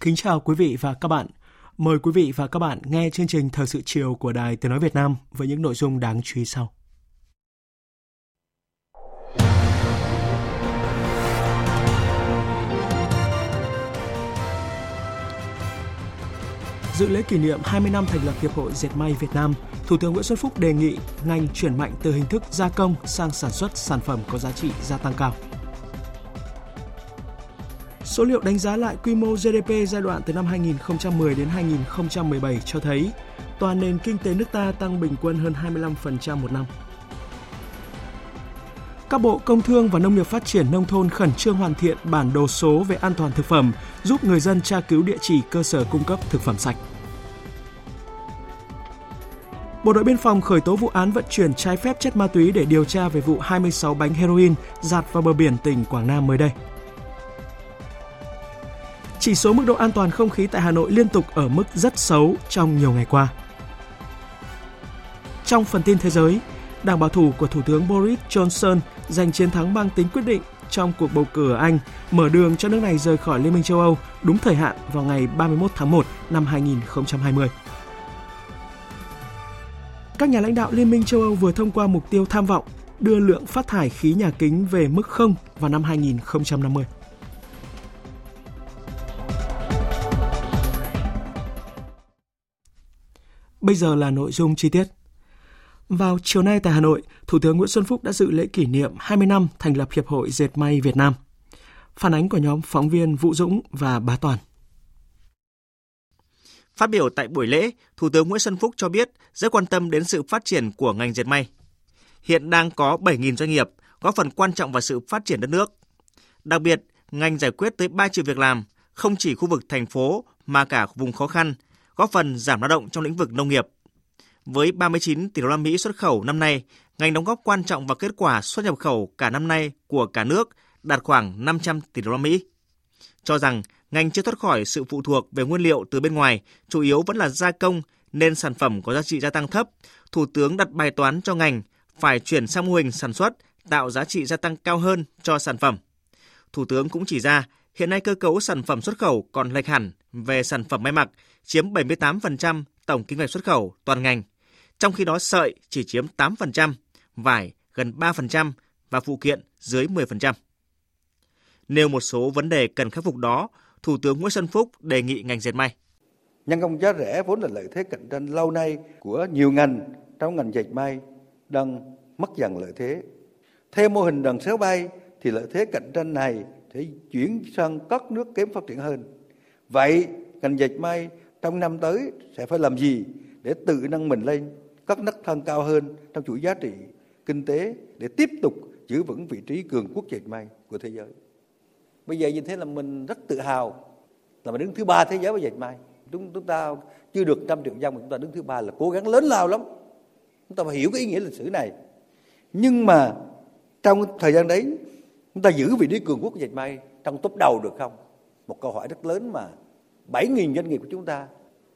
Kính chào quý vị và các bạn. Mời quý vị và các bạn nghe chương trình Thời sự chiều của Đài Tiếng Nói Việt Nam với những nội dung đáng chú ý sau. Dự lễ kỷ niệm 20 năm thành lập Hiệp hội Dệt may Việt Nam, Thủ tướng Nguyễn Xuân Phúc đề nghị ngành chuyển mạnh từ hình thức gia công sang sản xuất sản phẩm có giá trị gia tăng cao. Số liệu đánh giá lại quy mô GDP giai đoạn từ năm 2010 đến 2017 cho thấy toàn nền kinh tế nước ta tăng bình quân hơn 25% một năm. Các bộ Công Thương và Nông nghiệp Phát triển Nông thôn khẩn trương hoàn thiện bản đồ số về an toàn thực phẩm, giúp người dân tra cứu địa chỉ cơ sở cung cấp thực phẩm sạch. Bộ đội biên phòng khởi tố vụ án vận chuyển trái phép chất ma túy để điều tra về vụ 26 bánh heroin giạt vào bờ biển tỉnh Quảng Nam mới đây. Chỉ số mức độ an toàn không khí tại Hà Nội liên tục ở mức rất xấu trong nhiều ngày qua. Trong phần tin thế giới, Đảng bảo thủ của Thủ tướng Boris Johnson giành chiến thắng mang tính quyết định trong cuộc bầu cử ở Anh, mở đường cho nước này rời khỏi Liên minh châu Âu đúng thời hạn vào ngày 31 tháng 1 năm 2020. Các nhà lãnh đạo Liên minh châu Âu vừa thông qua mục tiêu tham vọng đưa lượng phát thải khí nhà kính về mức không vào năm 2050. Bây giờ là nội dung chi tiết. Vào chiều nay tại Hà Nội, Thủ tướng Nguyễn Xuân Phúc đã dự lễ kỷ niệm 20 năm thành lập Hiệp hội Dệt may Việt Nam. Phản ánh của nhóm phóng viên Vũ Dũng và Bá Toàn. Phát biểu tại buổi lễ, Thủ tướng Nguyễn Xuân Phúc cho biết rất quan tâm đến sự phát triển của ngành dệt may. Hiện đang có 7.000 doanh nghiệp, góp phần quan trọng vào sự phát triển đất nước. Đặc biệt, ngành giải quyết tới 3 triệu việc làm, không chỉ khu vực thành phố mà cả vùng khó khăn, góp phần giảm lao động trong lĩnh vực nông nghiệp. Với 39 tỷ đô la Mỹ xuất khẩu năm nay, ngành đóng góp quan trọng vào kết quả xuất nhập khẩu cả năm nay của cả nước đạt khoảng 500 tỷ đô la Mỹ. Cho rằng ngành chưa thoát khỏi sự phụ thuộc về nguyên liệu từ bên ngoài, chủ yếu vẫn là gia công nên sản phẩm có giá trị gia tăng thấp. Thủ tướng đặt bài toán cho ngành phải chuyển sang mô hình sản xuất tạo giá trị gia tăng cao hơn cho sản phẩm. Thủ tướng cũng chỉ ra hiện nay cơ cấu sản phẩm xuất khẩu còn lệch hẳn về sản phẩm may mặc, chiếm 78% tổng kinh ngạch xuất khẩu toàn ngành. Trong khi đó sợi chỉ chiếm 8%, vải gần 3% và phụ kiện dưới 10%. Nêu một số vấn đề cần khắc phục đó, Thủ tướng Nguyễn Xuân Phúc đề nghị ngành dệt may. Nhân công giá rẻ vốn là lợi thế cạnh tranh lâu nay của nhiều ngành trong ngành dệt may đang mất dần lợi thế. Theo mô hình đoàn xéo bay thì lợi thế cạnh tranh này sẽ chuyển sang các nước kém phát triển hơn. Vậy ngành dệt may trong năm tới sẽ phải làm gì để tự nâng mình lên các nấc thang cao hơn trong chuỗi giá trị kinh tế để tiếp tục giữ vững vị trí cường quốc dệt may của thế giới. Bây giờ như thế là mình rất tự hào là mình đứng thứ ba thế giới về dệt may. Chúng, chúng ta chưa được trăm triệu dân mà chúng ta đứng thứ ba là cố gắng lớn lao lắm. Chúng ta phải hiểu cái ý nghĩa lịch sử này. Nhưng mà trong thời gian đấy chúng ta giữ vị trí cường quốc dệt may trong top đầu được không? Một câu hỏi rất lớn mà 7.000 doanh nghiệp của chúng ta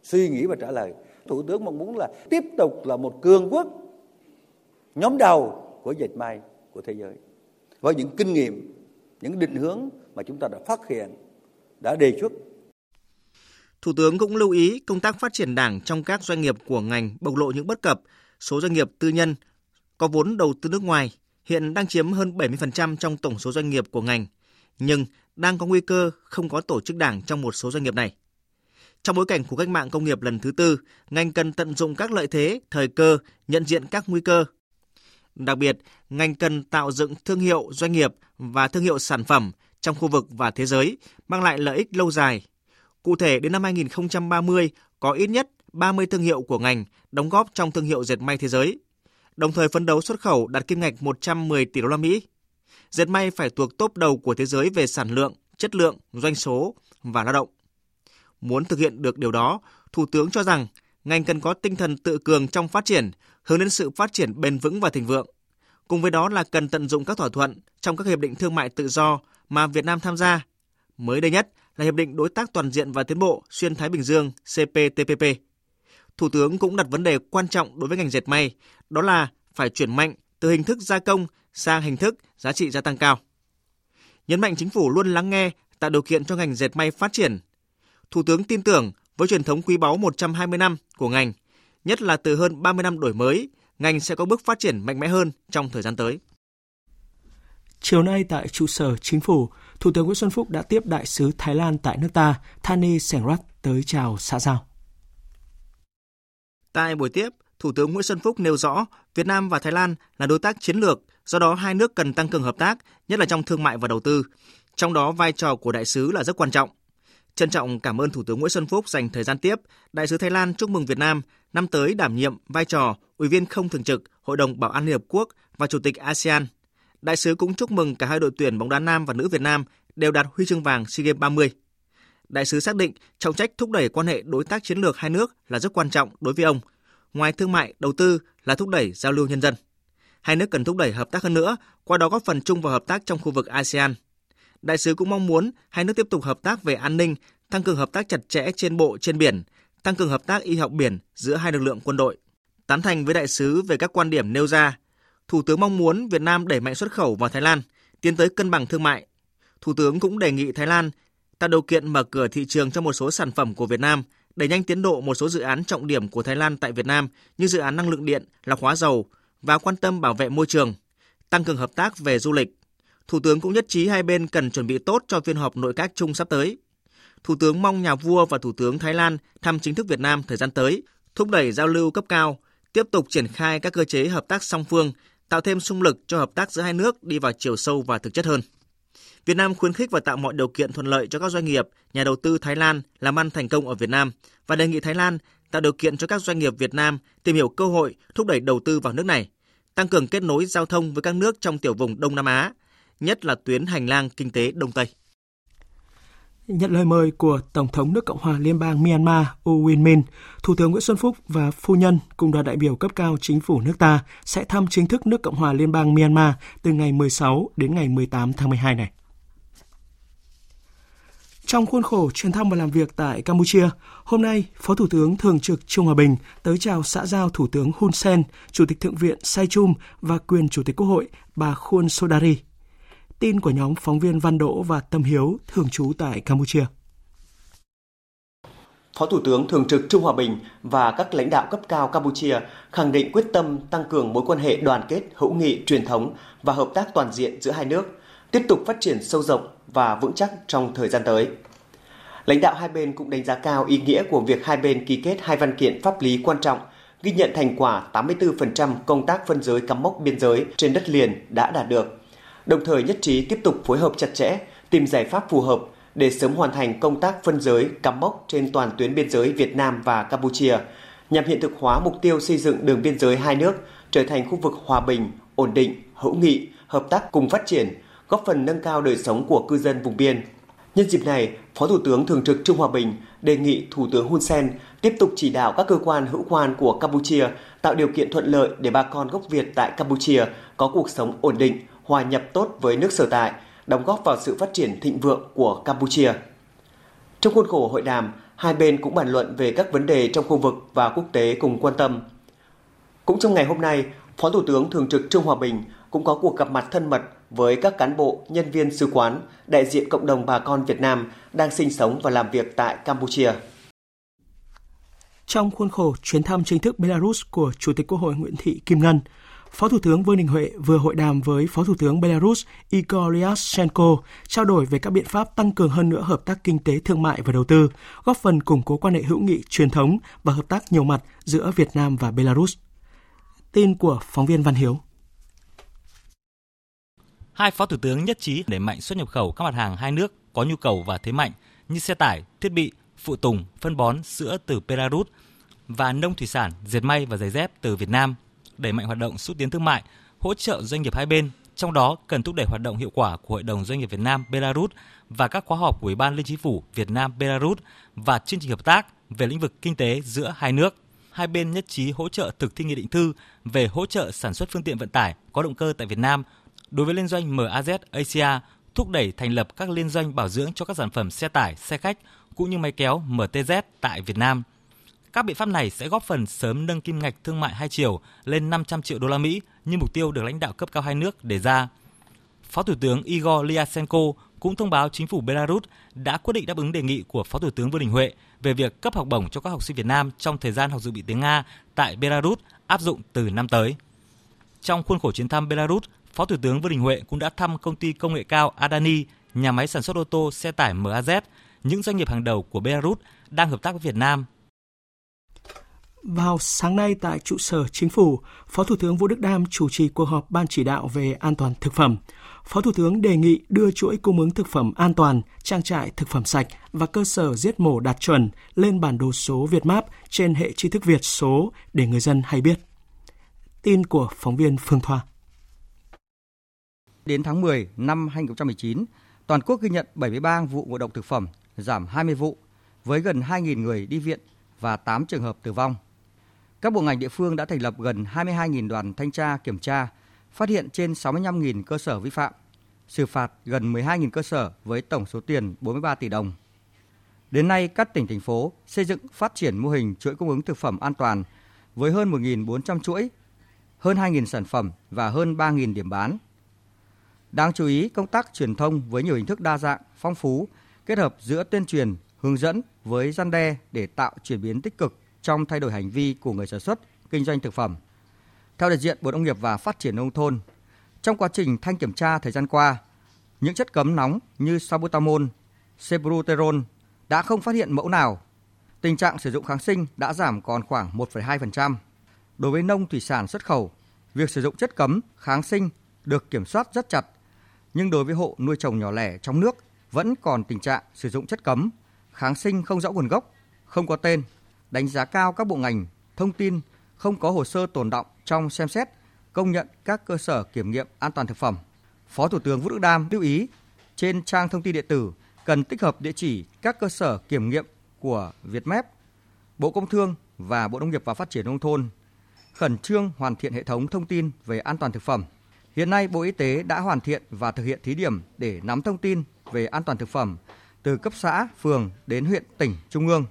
suy nghĩ và trả lời. Thủ tướng mong muốn là tiếp tục là một cường quốc nhóm đầu của dệt may của thế giới với những kinh nghiệm, những định hướng mà chúng ta đã phát hiện, đã đề xuất. Thủ tướng cũng lưu ý công tác phát triển đảng trong các doanh nghiệp của ngành bộc lộ những bất cập, số doanh nghiệp tư nhân có vốn đầu tư nước ngoài hiện đang chiếm hơn 70% trong tổng số doanh nghiệp của ngành, nhưng đang có nguy cơ không có tổ chức đảng trong một số doanh nghiệp này. Trong bối cảnh của cách mạng công nghiệp lần thứ tư, ngành cần tận dụng các lợi thế, thời cơ, nhận diện các nguy cơ. Đặc biệt, ngành cần tạo dựng thương hiệu doanh nghiệp và thương hiệu sản phẩm trong khu vực và thế giới, mang lại lợi ích lâu dài. Cụ thể, đến năm 2030 có ít nhất 30 thương hiệu của ngành đóng góp trong thương hiệu dệt may thế giới. Đồng thời phấn đấu xuất khẩu đạt kim ngạch 110 tỷ đô la Mỹ. Dệt may phải thuộc top đầu của thế giới về sản lượng, chất lượng, doanh số và lao động. Muốn thực hiện được điều đó, Thủ tướng cho rằng ngành cần có tinh thần tự cường trong phát triển, hướng đến sự phát triển bền vững và thịnh vượng. Cùng với đó là cần tận dụng các thỏa thuận trong các hiệp định thương mại tự do mà Việt Nam tham gia. Mới đây nhất là Hiệp định Đối tác Toàn diện và Tiến bộ Xuyên Thái Bình Dương CPTPP. Thủ tướng cũng đặt vấn đề quan trọng đối với ngành dệt may, đó là phải chuyển mạnh từ hình thức gia công sang hình thức giá trị gia tăng cao. Nhấn mạnh chính phủ luôn lắng nghe, tạo điều kiện cho ngành dệt may phát triển. Thủ tướng tin tưởng với truyền thống quý báu 120 năm của ngành, nhất là từ hơn 30 năm đổi mới, ngành sẽ có bước phát triển mạnh mẽ hơn trong thời gian tới. Chiều nay tại trụ sở chính phủ, Thủ tướng Nguyễn Xuân Phúc đã tiếp đại sứ Thái Lan tại nước ta, Thani Sengrat tới chào xã giao. Tại buổi tiếp, Thủ tướng Nguyễn Xuân Phúc nêu rõ Việt Nam và Thái Lan là đối tác chiến lược, do đó hai nước cần tăng cường hợp tác, nhất là trong thương mại và đầu tư. Trong đó vai trò của đại sứ là rất quan trọng. Trân trọng cảm ơn Thủ tướng Nguyễn Xuân Phúc dành thời gian tiếp, đại sứ Thái Lan chúc mừng Việt Nam năm tới đảm nhiệm vai trò Ủy viên không thường trực Hội đồng Bảo an Liên Hợp Quốc và Chủ tịch ASEAN. Đại sứ cũng chúc mừng cả hai đội tuyển bóng đá nam và nữ Việt Nam đều đạt huy chương vàng SEA Games 30. Đại sứ xác định trọng trách thúc đẩy quan hệ đối tác chiến lược hai nước là rất quan trọng đối với ông. Ngoài thương mại, đầu tư là thúc đẩy giao lưu nhân dân. Hai nước cần thúc đẩy hợp tác hơn nữa, qua đó góp phần chung vào hợp tác trong khu vực ASEAN. Đại sứ cũng mong muốn hai nước tiếp tục hợp tác về an ninh, tăng cường hợp tác chặt chẽ trên bộ, trên biển, tăng cường hợp tác y học biển giữa hai lực lượng quân đội. Tán thành với đại sứ về các quan điểm nêu ra, Thủ tướng mong muốn Việt Nam đẩy mạnh xuất khẩu vào Thái Lan, tiến tới cân bằng thương mại. Thủ tướng cũng đề nghị Thái Lan tạo điều kiện mở cửa thị trường cho một số sản phẩm của Việt Nam, đẩy nhanh tiến độ một số dự án trọng điểm của Thái Lan tại Việt Nam như dự án năng lượng điện, lọc hóa dầu và quan tâm bảo vệ môi trường, tăng cường hợp tác về du lịch. Thủ tướng cũng nhất trí hai bên cần chuẩn bị tốt cho phiên họp nội các chung sắp tới. Thủ tướng mong nhà vua và Thủ tướng Thái Lan thăm chính thức Việt Nam thời gian tới, thúc đẩy giao lưu cấp cao, tiếp tục triển khai các cơ chế hợp tác song phương, tạo thêm sung lực cho hợp tác giữa hai nước đi vào chiều sâu và thực chất hơn. Việt Nam khuyến khích và tạo mọi điều kiện thuận lợi cho các doanh nghiệp, nhà đầu tư Thái Lan làm ăn thành công ở Việt Nam và đề nghị Thái Lan tạo điều kiện cho các doanh nghiệp Việt Nam tìm hiểu cơ hội thúc đẩy đầu tư vào nước này, tăng cường kết nối giao thông với các nước trong tiểu vùng Đông Nam Á, nhất là tuyến hành lang kinh tế Đông Tây. Nhận lời mời của Tổng thống nước Cộng hòa Liên bang Myanmar U Win Min, Thủ tướng Nguyễn Xuân Phúc và phu nhân cùng đoàn đại biểu cấp cao chính phủ nước ta sẽ thăm chính thức nước Cộng hòa Liên bang Myanmar từ ngày 16 đến ngày 18 tháng 12 này. Trong khuôn khổ chuyến thăm và làm việc tại Campuchia, hôm nay, Phó Thủ tướng Thường trực Trung Hòa Bình tới chào xã giao Thủ tướng Hun Sen, Chủ tịch Thượng viện Sai Chum và quyền Chủ tịch Quốc hội bà Khuôn Sodari. Tin của nhóm phóng viên Văn Đỗ và Tâm Hiếu thường trú tại Campuchia. Phó Thủ tướng Thường trực Trung Hòa Bình và các lãnh đạo cấp cao Campuchia khẳng định quyết tâm tăng cường mối quan hệ đoàn kết, hữu nghị, truyền thống và hợp tác toàn diện giữa hai nước, tiếp tục phát triển sâu rộng và vững chắc trong thời gian tới. Lãnh đạo hai bên cũng đánh giá cao ý nghĩa của việc hai bên ký kết hai văn kiện pháp lý quan trọng, ghi nhận thành quả 84% công tác phân giới cắm mốc biên giới trên đất liền đã đạt được, đồng thời nhất trí tiếp tục phối hợp chặt chẽ, tìm giải pháp phù hợp để sớm hoàn thành công tác phân giới cắm mốc trên toàn tuyến biên giới Việt Nam và Campuchia, nhằm hiện thực hóa mục tiêu xây dựng đường biên giới hai nước trở thành khu vực hòa bình, ổn định, hữu nghị, hợp tác cùng phát triển, góp phần nâng cao đời sống của cư dân vùng biên. Nhân dịp này, Phó Thủ tướng Thường trực Trung Hòa Bình đề nghị Thủ tướng Hun Sen tiếp tục chỉ đạo các cơ quan hữu quan của Campuchia tạo điều kiện thuận lợi để bà con gốc Việt tại Campuchia có cuộc sống ổn định, hòa nhập tốt với nước sở tại, đóng góp vào sự phát triển thịnh vượng của Campuchia. Trong khuôn khổ hội đàm, hai bên cũng bàn luận về các vấn đề trong khu vực và quốc tế cùng quan tâm. Cũng trong ngày hôm nay, Phó Thủ tướng Thường trực Trương Hòa Bình cũng có cuộc gặp mặt thân mật với các cán bộ, nhân viên sứ quán, đại diện cộng đồng bà con Việt Nam đang sinh sống và làm việc tại Campuchia. Trong khuôn khổ chuyến thăm chính thức Belarus của Chủ tịch Quốc hội Nguyễn Thị Kim Ngân, Phó Thủ tướng Vương Đình Huệ vừa hội đàm với Phó Thủ tướng Belarus Igor Lyashenko trao đổi về các biện pháp tăng cường hơn nữa hợp tác kinh tế thương mại và đầu tư, góp phần củng cố quan hệ hữu nghị truyền thống và hợp tác nhiều mặt giữa Việt Nam và Belarus. Tin của phóng viên Văn Hiếu. Hai phó thủ tướng nhất trí đẩy mạnh xuất nhập khẩu các mặt hàng hai nước có nhu cầu và thế mạnh như xe tải, thiết bị, phụ tùng, phân bón, sữa từ Belarus và nông thủy sản, dệt may và giày dép từ Việt Nam, đẩy mạnh hoạt động xúc tiến thương mại, hỗ trợ doanh nghiệp hai bên, trong đó cần thúc đẩy hoạt động hiệu quả của Hội đồng Doanh nghiệp Việt Nam Belarus và các khóa họp của Ủy ban Liên Chính phủ Việt Nam Belarus và chương trình hợp tác về lĩnh vực kinh tế giữa hai nước. Hai bên nhất trí hỗ trợ thực thi nghị định thư về hỗ trợ sản xuất phương tiện vận tải có động cơ tại Việt Nam đối với liên doanh MAZ Asia thúc đẩy thành lập các liên doanh bảo dưỡng cho các sản phẩm xe tải, xe khách cũng như máy kéo MTZ tại Việt Nam. Các biện pháp này sẽ góp phần sớm nâng kim ngạch thương mại hai chiều lên 500 triệu đô la Mỹ như mục tiêu được lãnh đạo cấp cao hai nước đề ra. Phó Thủ tướng Igor Lyashenko cũng thông báo chính phủ Belarus đã quyết định đáp ứng đề nghị của Phó Thủ tướng Vương Đình Huệ về việc cấp học bổng cho các học sinh Việt Nam trong thời gian học dự bị tiếng Nga tại Belarus áp dụng từ năm tới. Trong khuôn khổ chuyến thăm Belarus, Phó Thủ tướng Vương Đình Huệ cũng đã thăm công ty công nghệ cao Adani, nhà máy sản xuất ô tô xe tải MAZ, những doanh nghiệp hàng đầu của Belarus đang hợp tác với Việt Nam. Vào sáng nay tại trụ sở chính phủ, Phó Thủ tướng Vũ Đức Đam chủ trì cuộc họp Ban chỉ đạo về an toàn thực phẩm. Phó Thủ tướng đề nghị đưa chuỗi cung ứng thực phẩm an toàn, trang trại thực phẩm sạch và cơ sở giết mổ đạt chuẩn lên bản đồ số Việt Map trên hệ tri thức Việt số để người dân hay biết. Tin của phóng viên Phương Thoa. Đến tháng 10 năm 2019, toàn quốc ghi nhận 73 vụ ngộ độc thực phẩm, giảm 20 vụ, với gần 2.000 người đi viện và 8 trường hợp tử vong. Các bộ ngành địa phương đã thành lập gần 22.000 đoàn thanh tra kiểm tra, phát hiện trên 65.000 cơ sở vi phạm, xử phạt gần 12.000 cơ sở với tổng số tiền 43 tỷ đồng. Đến nay, các tỉnh thành phố xây dựng phát triển mô hình chuỗi cung ứng thực phẩm an toàn với hơn 1.400 chuỗi, hơn 2.000 sản phẩm và hơn 3.000 điểm bán. Đáng chú ý, công tác truyền thông với nhiều hình thức đa dạng, phong phú, kết hợp giữa tuyên truyền, hướng dẫn với gian đe để tạo chuyển biến tích cực trong thay đổi hành vi của người sản xuất, kinh doanh thực phẩm. Theo đại diện Bộ Nông nghiệp và Phát triển nông thôn, trong quá trình thanh kiểm tra thời gian qua, những chất cấm nóng như sabutamol, cebuterol đã không phát hiện mẫu nào. Tình trạng sử dụng kháng sinh đã giảm còn khoảng 1,2%. Đối với nông thủy sản xuất khẩu, việc sử dụng chất cấm, kháng sinh được kiểm soát rất chặt, nhưng đối với hộ nuôi trồng nhỏ lẻ trong nước vẫn còn tình trạng sử dụng chất cấm, kháng sinh không rõ nguồn gốc, không có tên, đánh giá cao các bộ ngành, thông tin không có hồ sơ tồn động trong xem xét, công nhận các cơ sở kiểm nghiệm an toàn thực phẩm. Phó Thủ tướng Vũ Đức Đam lưu ý trên trang thông tin điện tử cần tích hợp địa chỉ các cơ sở kiểm nghiệm của Vietmap, Bộ Công Thương và Bộ Nông nghiệp và Phát triển nông thôn khẩn trương hoàn thiện hệ thống thông tin về an toàn thực phẩm. Hiện nay Bộ Y tế đã hoàn thiện và thực hiện thí điểm để nắm thông tin về an toàn thực phẩm từ cấp xã, phường đến huyện, tỉnh, trung ương.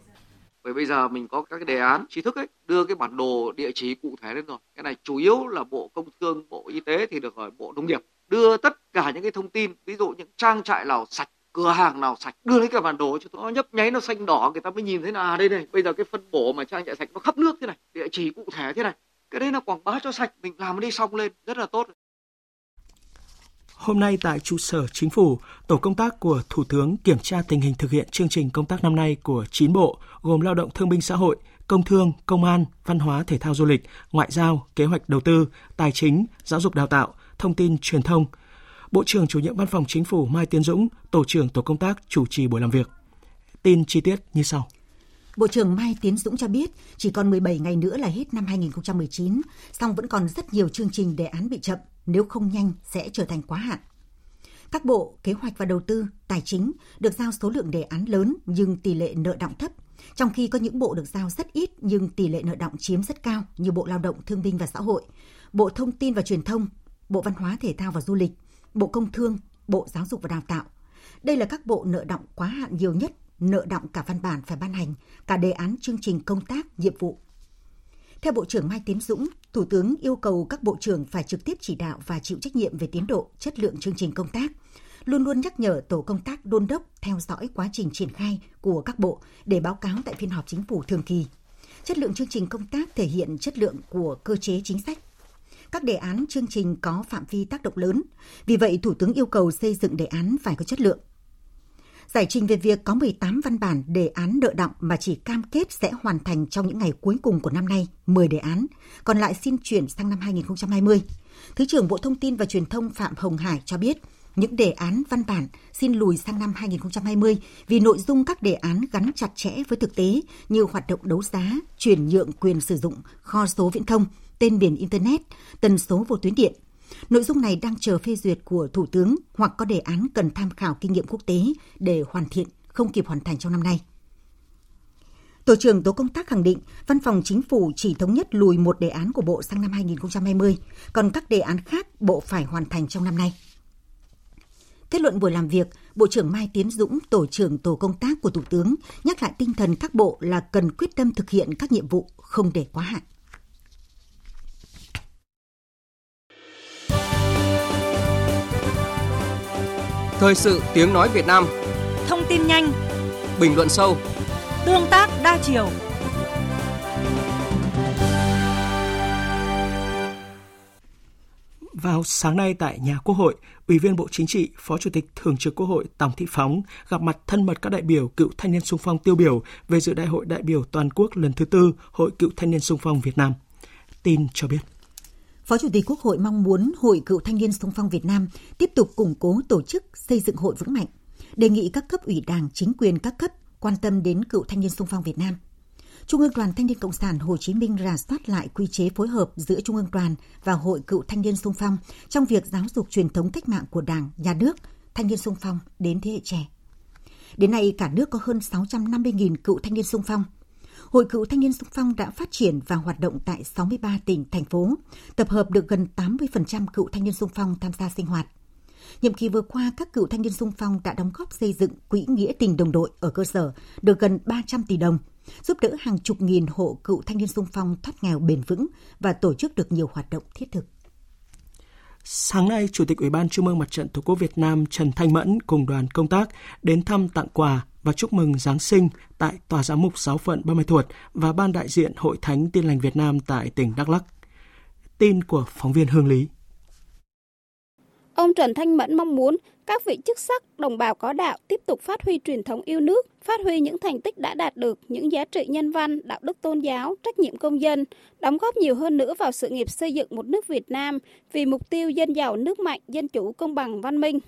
Bởi bây giờ mình có các cái đề án trí thức ấy đưa cái bản đồ địa chỉ cụ thể lên rồi. Cái này chủ yếu là Bộ Công Thương, Bộ Y tế thì được gọi Bộ Nông nghiệp đưa tất cả những cái thông tin, ví dụ những trang trại nào sạch cửa hàng nào sạch đưa lấy cái bản đồ cho nó nhấp nháy nó xanh đỏ người ta mới nhìn thấy là à đây này bây giờ cái phân bổ mà trang trại sạch nó khắp nước thế này địa chỉ cụ thể thế này cái đấy là quảng bá cho sạch mình làm đi xong lên rất là tốt Hôm nay tại trụ sở chính phủ, tổ công tác của Thủ tướng kiểm tra tình hình thực hiện chương trình công tác năm nay của 9 bộ gồm Lao động Thương binh Xã hội, Công thương, Công an, Văn hóa Thể thao Du lịch, Ngoại giao, Kế hoạch Đầu tư, Tài chính, Giáo dục Đào tạo, Thông tin Truyền thông. Bộ trưởng chủ nhiệm Văn phòng Chính phủ Mai Tiến Dũng, tổ trưởng tổ công tác chủ trì buổi làm việc. Tin chi tiết như sau. Bộ trưởng Mai Tiến Dũng cho biết chỉ còn 17 ngày nữa là hết năm 2019, song vẫn còn rất nhiều chương trình đề án bị chậm, nếu không nhanh sẽ trở thành quá hạn. Các bộ kế hoạch và đầu tư, tài chính được giao số lượng đề án lớn nhưng tỷ lệ nợ động thấp, trong khi có những bộ được giao rất ít nhưng tỷ lệ nợ động chiếm rất cao như Bộ Lao động Thương binh và Xã hội, Bộ Thông tin và Truyền thông, Bộ Văn hóa Thể thao và Du lịch, Bộ Công Thương, Bộ Giáo dục và Đào tạo. Đây là các bộ nợ động quá hạn nhiều nhất, nợ động cả văn bản phải ban hành, cả đề án chương trình công tác, nhiệm vụ. Theo Bộ trưởng Mai Tiến Dũng, Thủ tướng yêu cầu các bộ trưởng phải trực tiếp chỉ đạo và chịu trách nhiệm về tiến độ, chất lượng chương trình công tác, luôn luôn nhắc nhở tổ công tác đôn đốc theo dõi quá trình triển khai của các bộ để báo cáo tại phiên họp chính phủ thường kỳ. Chất lượng chương trình công tác thể hiện chất lượng của cơ chế chính sách. Các đề án chương trình có phạm vi tác động lớn, vì vậy Thủ tướng yêu cầu xây dựng đề án phải có chất lượng, giải trình về việc có 18 văn bản đề án nợ động mà chỉ cam kết sẽ hoàn thành trong những ngày cuối cùng của năm nay, 10 đề án, còn lại xin chuyển sang năm 2020. Thứ trưởng Bộ Thông tin và Truyền thông Phạm Hồng Hải cho biết, những đề án văn bản xin lùi sang năm 2020 vì nội dung các đề án gắn chặt chẽ với thực tế như hoạt động đấu giá, chuyển nhượng quyền sử dụng kho số viễn thông, tên miền Internet, tần số vô tuyến điện. Nội dung này đang chờ phê duyệt của Thủ tướng hoặc có đề án cần tham khảo kinh nghiệm quốc tế để hoàn thiện, không kịp hoàn thành trong năm nay. Tổ trưởng Tổ công tác khẳng định Văn phòng Chính phủ chỉ thống nhất lùi một đề án của Bộ sang năm 2020, còn các đề án khác Bộ phải hoàn thành trong năm nay. Kết luận buổi làm việc, Bộ trưởng Mai Tiến Dũng, Tổ trưởng Tổ công tác của Thủ tướng, nhắc lại tinh thần các bộ là cần quyết tâm thực hiện các nhiệm vụ không để quá hạn. Thời sự tiếng nói Việt Nam Thông tin nhanh Bình luận sâu Tương tác đa chiều Vào sáng nay tại nhà Quốc hội, Ủy viên Bộ Chính trị, Phó Chủ tịch Thường trực Quốc hội Tòng Thị Phóng gặp mặt thân mật các đại biểu cựu thanh niên sung phong tiêu biểu về dự đại hội đại biểu toàn quốc lần thứ tư Hội cựu thanh niên sung phong Việt Nam. Tin cho biết. Phó Chủ tịch Quốc hội mong muốn Hội Cựu Thanh niên Sung phong Việt Nam tiếp tục củng cố tổ chức xây dựng hội vững mạnh, đề nghị các cấp ủy Đảng, chính quyền các cấp quan tâm đến cựu thanh niên sung phong Việt Nam. Trung ương Đoàn Thanh niên Cộng sản Hồ Chí Minh rà soát lại quy chế phối hợp giữa Trung ương Đoàn và Hội Cựu Thanh niên Sung phong trong việc giáo dục truyền thống cách mạng của Đảng, Nhà nước, thanh niên sung phong đến thế hệ trẻ. Đến nay, cả nước có hơn 650.000 cựu thanh niên sung phong. Hội Cựu Thanh niên Sung phong đã phát triển và hoạt động tại 63 tỉnh, thành phố, tập hợp được gần 80% cựu thanh niên sung phong tham gia sinh hoạt. Nhiệm kỳ vừa qua, các cựu thanh niên sung phong đã đóng góp xây dựng quỹ nghĩa tình đồng đội ở cơ sở được gần 300 tỷ đồng, giúp đỡ hàng chục nghìn hộ cựu thanh niên sung phong thoát nghèo bền vững và tổ chức được nhiều hoạt động thiết thực. Sáng nay, Chủ tịch Ủy ban Trung ương Mặt trận Tổ quốc Việt Nam Trần Thanh Mẫn cùng đoàn công tác đến thăm tặng quà và chúc mừng Giáng sinh tại Tòa Giám mục Giáo phận Ba Mươi Thuột và Ban đại diện Hội Thánh Tin lành Việt Nam tại tỉnh Đắk Lắk. Tin của phóng viên Hương Lý. Ông Trần Thanh Mẫn mong muốn các vị chức sắc, đồng bào có đạo tiếp tục phát huy truyền thống yêu nước, phát huy những thành tích đã đạt được, những giá trị nhân văn, đạo đức tôn giáo, trách nhiệm công dân, đóng góp nhiều hơn nữa vào sự nghiệp xây dựng một nước Việt Nam vì mục tiêu dân giàu, nước mạnh, dân chủ, công bằng, văn minh.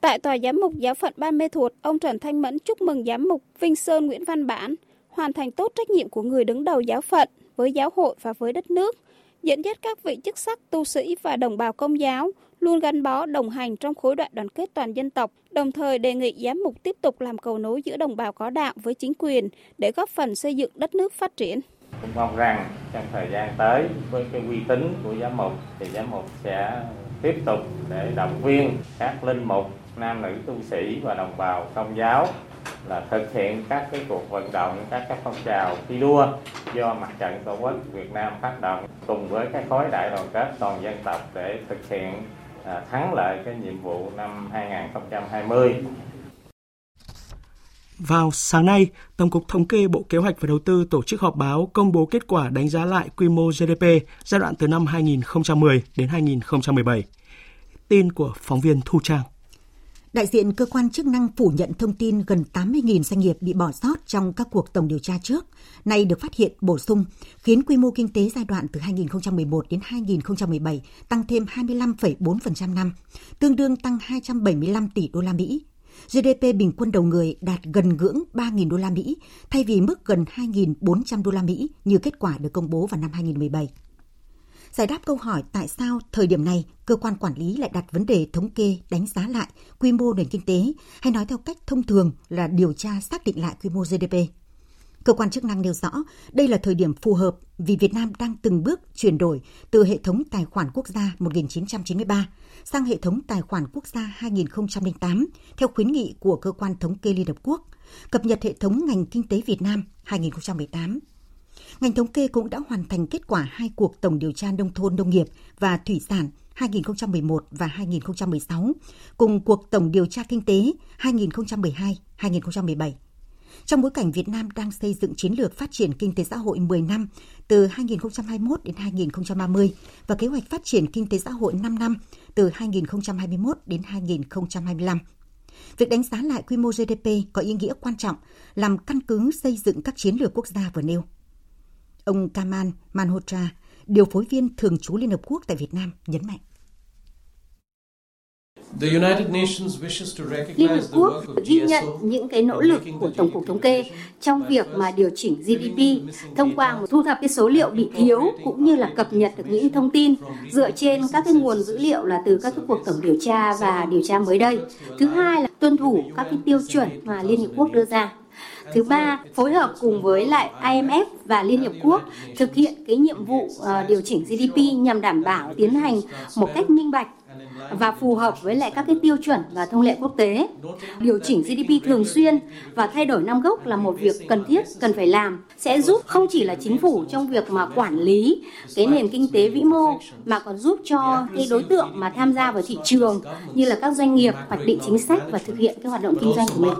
Tại Tòa Giám mục Giáo phận Ban Mê Thuột, ông Trần Thanh Mẫn chúc mừng Giám mục Vinh Sơn Nguyễn Văn Bản hoàn thành tốt trách nhiệm của người đứng đầu giáo phận với giáo hội và với đất nước, dẫn dắt các vị chức sắc, tu sĩ và đồng bào công giáo luôn gắn bó đồng hành trong khối đại đoàn kết toàn dân tộc, đồng thời đề nghị giám mục tiếp tục làm cầu nối giữa đồng bào có đạo với chính quyền để góp phần xây dựng đất nước phát triển. Cũng mong rằng trong thời gian tới với cái uy tín của giám mục thì giám mục sẽ tiếp tục để động viên các linh mục, nam nữ tu sĩ và đồng bào công giáo là thực hiện các cái cuộc vận động, các các phong trào thi đua do mặt trận tổ quốc Việt Nam phát động cùng với các khối đại đoàn kết toàn dân tộc để thực hiện À, thắng lợi cái nhiệm vụ năm 2020. Vào sáng nay, Tổng cục Thống kê Bộ Kế hoạch và Đầu tư tổ chức họp báo công bố kết quả đánh giá lại quy mô GDP giai đoạn từ năm 2010 đến 2017. Tin của phóng viên Thu Trang. Đại diện cơ quan chức năng phủ nhận thông tin gần 80.000 doanh nghiệp bị bỏ sót trong các cuộc tổng điều tra trước, nay được phát hiện bổ sung, khiến quy mô kinh tế giai đoạn từ 2011 đến 2017 tăng thêm 25,4% năm, tương đương tăng 275 tỷ đô la Mỹ. GDP bình quân đầu người đạt gần ngưỡng 3.000 đô la Mỹ, thay vì mức gần 2.400 đô la Mỹ như kết quả được công bố vào năm 2017 giải đáp câu hỏi tại sao thời điểm này cơ quan quản lý lại đặt vấn đề thống kê đánh giá lại quy mô nền kinh tế hay nói theo cách thông thường là điều tra xác định lại quy mô GDP. Cơ quan chức năng nêu rõ đây là thời điểm phù hợp vì Việt Nam đang từng bước chuyển đổi từ hệ thống tài khoản quốc gia 1993 sang hệ thống tài khoản quốc gia 2008 theo khuyến nghị của Cơ quan Thống kê Liên Hợp Quốc, cập nhật hệ thống ngành kinh tế Việt Nam 2018 Ngành thống kê cũng đã hoàn thành kết quả hai cuộc tổng điều tra nông thôn nông nghiệp và thủy sản 2011 và 2016, cùng cuộc tổng điều tra kinh tế 2012-2017. Trong bối cảnh Việt Nam đang xây dựng chiến lược phát triển kinh tế xã hội 10 năm từ 2021 đến 2030 và kế hoạch phát triển kinh tế xã hội 5 năm từ 2021 đến 2025. Việc đánh giá lại quy mô GDP có ý nghĩa quan trọng làm căn cứ xây dựng các chiến lược quốc gia vừa nêu. Ông Kamal Manhotra, điều phối viên thường trú Liên Hợp Quốc tại Việt Nam nhấn mạnh. Liên Hợp Quốc ghi nhận những cái nỗ lực của Tổng cục Thống kê trong việc mà điều chỉnh GDP thông qua một thu thập cái số liệu bị thiếu cũng như là cập nhật được những thông tin dựa trên các cái nguồn dữ liệu là từ các cái cuộc tổng điều tra và điều tra mới đây. Thứ hai là tuân thủ các cái tiêu chuẩn mà Liên Hợp Quốc đưa ra. Thứ ba, phối hợp cùng với lại IMF và Liên Hiệp Quốc thực hiện cái nhiệm vụ ờ, điều chỉnh GDP nhằm đảm bảo tiến hành một cách minh bạch và phù hợp với lại các cái tiêu chuẩn và thông lệ quốc tế. Điều chỉnh GDP thường xuyên và thay đổi năm gốc là một việc cần thiết, cần phải làm, sẽ giúp không chỉ là chính phủ trong việc mà quản lý cái nền kinh tế vĩ mô mà còn giúp cho cái đối tượng mà tham gia vào thị trường như là các doanh nghiệp hoạch định chính sách và thực hiện cái hoạt động kinh doanh của mình.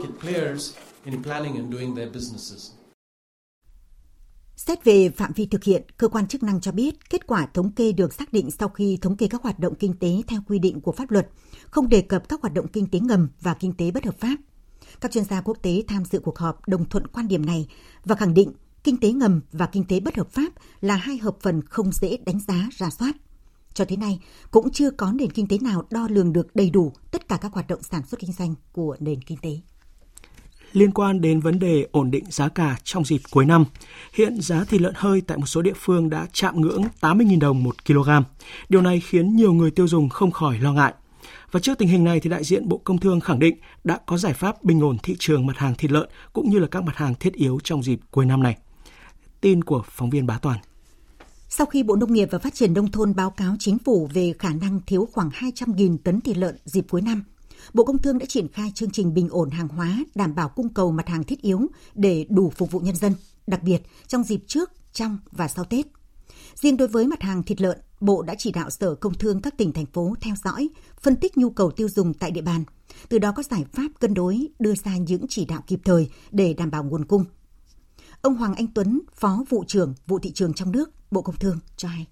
Xét về phạm vi thực hiện, cơ quan chức năng cho biết kết quả thống kê được xác định sau khi thống kê các hoạt động kinh tế theo quy định của pháp luật, không đề cập các hoạt động kinh tế ngầm và kinh tế bất hợp pháp. Các chuyên gia quốc tế tham dự cuộc họp đồng thuận quan điểm này và khẳng định kinh tế ngầm và kinh tế bất hợp pháp là hai hợp phần không dễ đánh giá ra soát. Cho tới nay, cũng chưa có nền kinh tế nào đo lường được đầy đủ tất cả các hoạt động sản xuất kinh doanh của nền kinh tế liên quan đến vấn đề ổn định giá cả trong dịp cuối năm. Hiện giá thịt lợn hơi tại một số địa phương đã chạm ngưỡng 80.000 đồng một kg. Điều này khiến nhiều người tiêu dùng không khỏi lo ngại. Và trước tình hình này thì đại diện Bộ Công Thương khẳng định đã có giải pháp bình ổn thị trường mặt hàng thịt lợn cũng như là các mặt hàng thiết yếu trong dịp cuối năm này. Tin của phóng viên Bá Toàn. Sau khi Bộ Nông nghiệp và Phát triển Nông thôn báo cáo chính phủ về khả năng thiếu khoảng 200.000 tấn thịt lợn dịp cuối năm, Bộ Công Thương đã triển khai chương trình bình ổn hàng hóa, đảm bảo cung cầu mặt hàng thiết yếu để đủ phục vụ nhân dân, đặc biệt trong dịp trước, trong và sau Tết. Riêng đối với mặt hàng thịt lợn, Bộ đã chỉ đạo Sở Công Thương các tỉnh, thành phố theo dõi, phân tích nhu cầu tiêu dùng tại địa bàn, từ đó có giải pháp cân đối, đưa ra những chỉ đạo kịp thời để đảm bảo nguồn cung. Ông Hoàng Anh Tuấn, Phó Vụ trưởng Vụ Thị trường trong nước, Bộ Công Thương cho hay.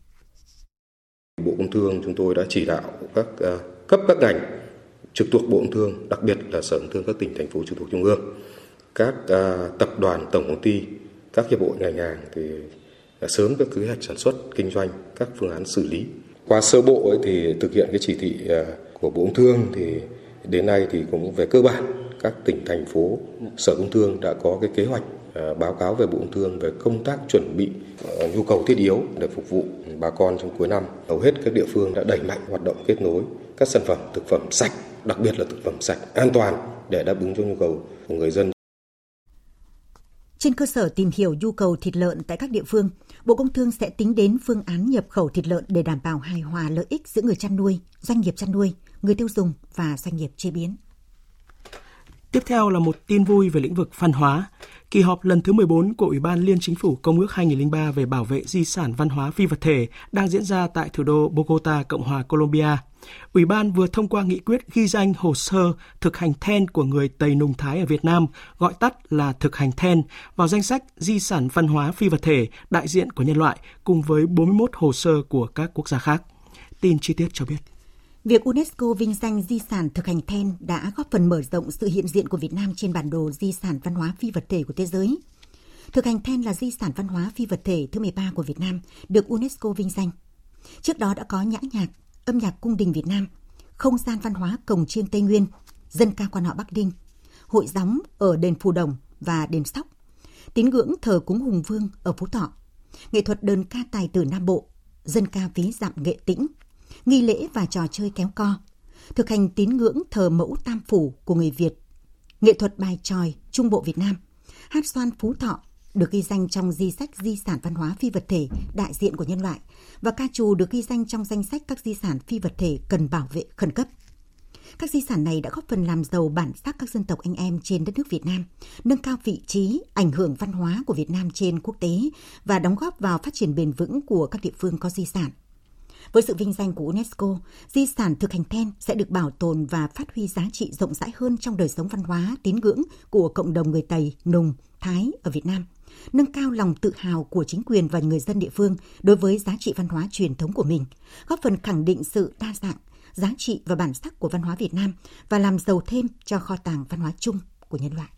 Bộ Công Thương chúng tôi đã chỉ đạo các ờ, cấp các ngành trực thuộc Bộ Công Thương, đặc biệt là Sở Công Thương các tỉnh thành phố trực thuộc trung ương, các à, tập đoàn tổng công ty, các hiệp hội ngành hàng thì à, sớm các kế hoạch sản xuất kinh doanh, các phương án xử lý. Qua sơ bộ ấy thì thực hiện cái chỉ thị à, của Bộ Công Thương thì đến nay thì cũng về cơ bản các tỉnh thành phố Sở Công Thương đã có cái kế hoạch à, báo cáo về Bộ Công Thương về công tác chuẩn bị nhu cầu thiết yếu để phục vụ bà con trong cuối năm. Hầu hết các địa phương đã đẩy mạnh hoạt động kết nối các sản phẩm thực phẩm sạch đặc biệt là thực phẩm sạch, an toàn để đáp ứng cho nhu cầu của người dân. Trên cơ sở tìm hiểu nhu cầu thịt lợn tại các địa phương, Bộ Công Thương sẽ tính đến phương án nhập khẩu thịt lợn để đảm bảo hài hòa lợi ích giữa người chăn nuôi, doanh nghiệp chăn nuôi, người tiêu dùng và doanh nghiệp chế biến. Tiếp theo là một tin vui về lĩnh vực văn hóa. Kỳ họp lần thứ 14 của Ủy ban Liên Chính phủ Công ước 2003 về bảo vệ di sản văn hóa phi vật thể đang diễn ra tại thủ đô Bogota, Cộng hòa Colombia. Ủy ban vừa thông qua nghị quyết ghi danh hồ sơ thực hành then của người Tây Nùng Thái ở Việt Nam, gọi tắt là thực hành then, vào danh sách di sản văn hóa phi vật thể đại diện của nhân loại cùng với 41 hồ sơ của các quốc gia khác. Tin chi tiết cho biết. Việc UNESCO vinh danh di sản thực hành then đã góp phần mở rộng sự hiện diện của Việt Nam trên bản đồ di sản văn hóa phi vật thể của thế giới. Thực hành then là di sản văn hóa phi vật thể thứ 13 của Việt Nam, được UNESCO vinh danh. Trước đó đã có nhã nhạc, âm nhạc cung đình Việt Nam, không gian văn hóa cổng chiêng Tây Nguyên, dân ca quan họ Bắc Đinh, hội gióng ở đền Phù Đồng và đền Sóc, tín ngưỡng thờ cúng Hùng Vương ở Phú Thọ, nghệ thuật đơn ca tài tử Nam Bộ, dân ca ví dặm nghệ tĩnh, nghi lễ và trò chơi kéo co, thực hành tín ngưỡng thờ mẫu tam phủ của người Việt, nghệ thuật bài tròi Trung Bộ Việt Nam, hát xoan Phú Thọ được ghi danh trong di sách di sản văn hóa phi vật thể đại diện của nhân loại và ca trù được ghi danh trong danh sách các di sản phi vật thể cần bảo vệ khẩn cấp. Các di sản này đã góp phần làm giàu bản sắc các dân tộc anh em trên đất nước Việt Nam, nâng cao vị trí, ảnh hưởng văn hóa của Việt Nam trên quốc tế và đóng góp vào phát triển bền vững của các địa phương có di sản. Với sự vinh danh của UNESCO, di sản thực hành then sẽ được bảo tồn và phát huy giá trị rộng rãi hơn trong đời sống văn hóa, tín ngưỡng của cộng đồng người Tây, Nùng, Thái ở Việt Nam, nâng cao lòng tự hào của chính quyền và người dân địa phương đối với giá trị văn hóa truyền thống của mình, góp phần khẳng định sự đa dạng, giá trị và bản sắc của văn hóa Việt Nam và làm giàu thêm cho kho tàng văn hóa chung của nhân loại.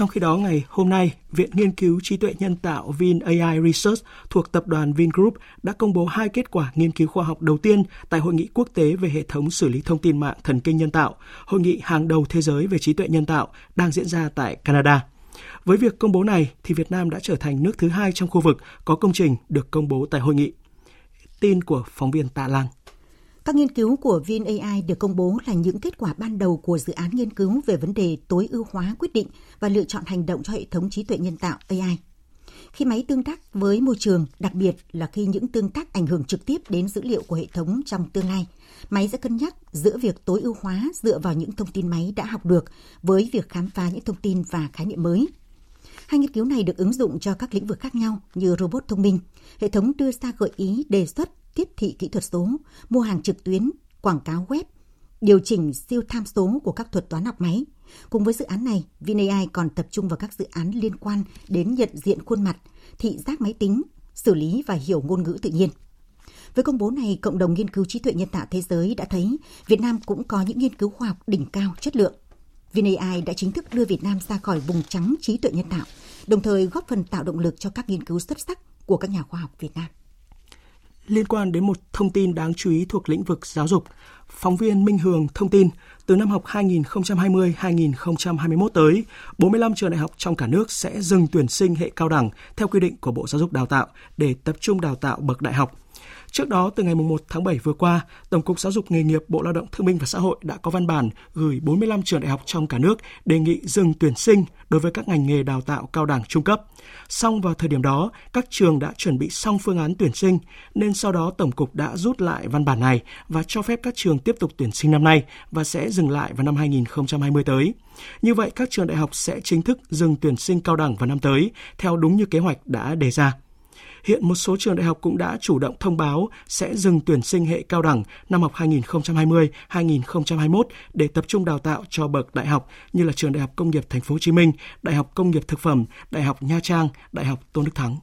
Trong khi đó, ngày hôm nay, Viện Nghiên cứu Trí tuệ Nhân tạo VinAI Research thuộc tập đoàn Vingroup đã công bố hai kết quả nghiên cứu khoa học đầu tiên tại Hội nghị quốc tế về hệ thống xử lý thông tin mạng thần kinh nhân tạo, hội nghị hàng đầu thế giới về trí tuệ nhân tạo đang diễn ra tại Canada. Với việc công bố này, thì Việt Nam đã trở thành nước thứ hai trong khu vực có công trình được công bố tại hội nghị. Tin của phóng viên Tạ Lan. Các nghiên cứu của VinAI được công bố là những kết quả ban đầu của dự án nghiên cứu về vấn đề tối ưu hóa quyết định và lựa chọn hành động cho hệ thống trí tuệ nhân tạo AI. Khi máy tương tác với môi trường, đặc biệt là khi những tương tác ảnh hưởng trực tiếp đến dữ liệu của hệ thống trong tương lai, máy sẽ cân nhắc giữa việc tối ưu hóa dựa vào những thông tin máy đã học được với việc khám phá những thông tin và khái niệm mới. Hai nghiên cứu này được ứng dụng cho các lĩnh vực khác nhau như robot thông minh, hệ thống đưa ra gợi ý đề xuất tiếp thị kỹ thuật số, mua hàng trực tuyến, quảng cáo web, điều chỉnh siêu tham số của các thuật toán học máy. Cùng với dự án này, VinAI còn tập trung vào các dự án liên quan đến nhận diện khuôn mặt, thị giác máy tính, xử lý và hiểu ngôn ngữ tự nhiên. Với công bố này, cộng đồng nghiên cứu trí tuệ nhân tạo thế giới đã thấy Việt Nam cũng có những nghiên cứu khoa học đỉnh cao chất lượng. VinAI đã chính thức đưa Việt Nam ra khỏi vùng trắng trí tuệ nhân tạo, đồng thời góp phần tạo động lực cho các nghiên cứu xuất sắc của các nhà khoa học Việt Nam liên quan đến một thông tin đáng chú ý thuộc lĩnh vực giáo dục. Phóng viên Minh Hường thông tin, từ năm học 2020-2021 tới, 45 trường đại học trong cả nước sẽ dừng tuyển sinh hệ cao đẳng theo quy định của Bộ Giáo dục Đào tạo để tập trung đào tạo bậc đại học. Trước đó, từ ngày 1 tháng 7 vừa qua, Tổng cục Giáo dục Nghề nghiệp Bộ Lao động Thương binh và Xã hội đã có văn bản gửi 45 trường đại học trong cả nước đề nghị dừng tuyển sinh đối với các ngành nghề đào tạo cao đẳng trung cấp. Song vào thời điểm đó, các trường đã chuẩn bị xong phương án tuyển sinh, nên sau đó Tổng cục đã rút lại văn bản này và cho phép các trường tiếp tục tuyển sinh năm nay và sẽ dừng lại vào năm 2020 tới. Như vậy, các trường đại học sẽ chính thức dừng tuyển sinh cao đẳng vào năm tới, theo đúng như kế hoạch đã đề ra. Hiện một số trường đại học cũng đã chủ động thông báo sẽ dừng tuyển sinh hệ cao đẳng năm học 2020-2021 để tập trung đào tạo cho bậc đại học như là trường Đại học Công nghiệp Thành phố Hồ Chí Minh, Đại học Công nghiệp Thực phẩm, Đại học Nha Trang, Đại học Tôn Đức Thắng.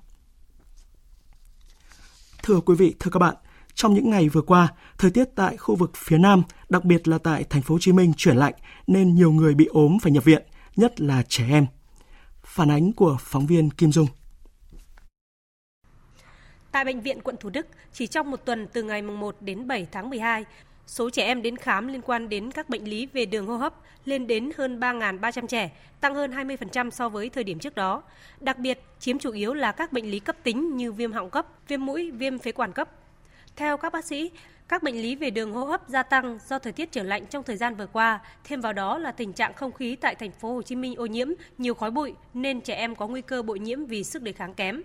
Thưa quý vị, thưa các bạn, trong những ngày vừa qua, thời tiết tại khu vực phía Nam, đặc biệt là tại thành phố Hồ Chí Minh chuyển lạnh nên nhiều người bị ốm phải nhập viện, nhất là trẻ em. Phản ánh của phóng viên Kim Dung. Tại Bệnh viện quận Thủ Đức, chỉ trong một tuần từ ngày 1 đến 7 tháng 12, số trẻ em đến khám liên quan đến các bệnh lý về đường hô hấp lên đến hơn 3.300 trẻ, tăng hơn 20% so với thời điểm trước đó. Đặc biệt, chiếm chủ yếu là các bệnh lý cấp tính như viêm họng cấp, viêm mũi, viêm phế quản cấp. Theo các bác sĩ, các bệnh lý về đường hô hấp gia tăng do thời tiết trở lạnh trong thời gian vừa qua, thêm vào đó là tình trạng không khí tại thành phố Hồ Chí Minh ô nhiễm, nhiều khói bụi nên trẻ em có nguy cơ bội nhiễm vì sức đề kháng kém.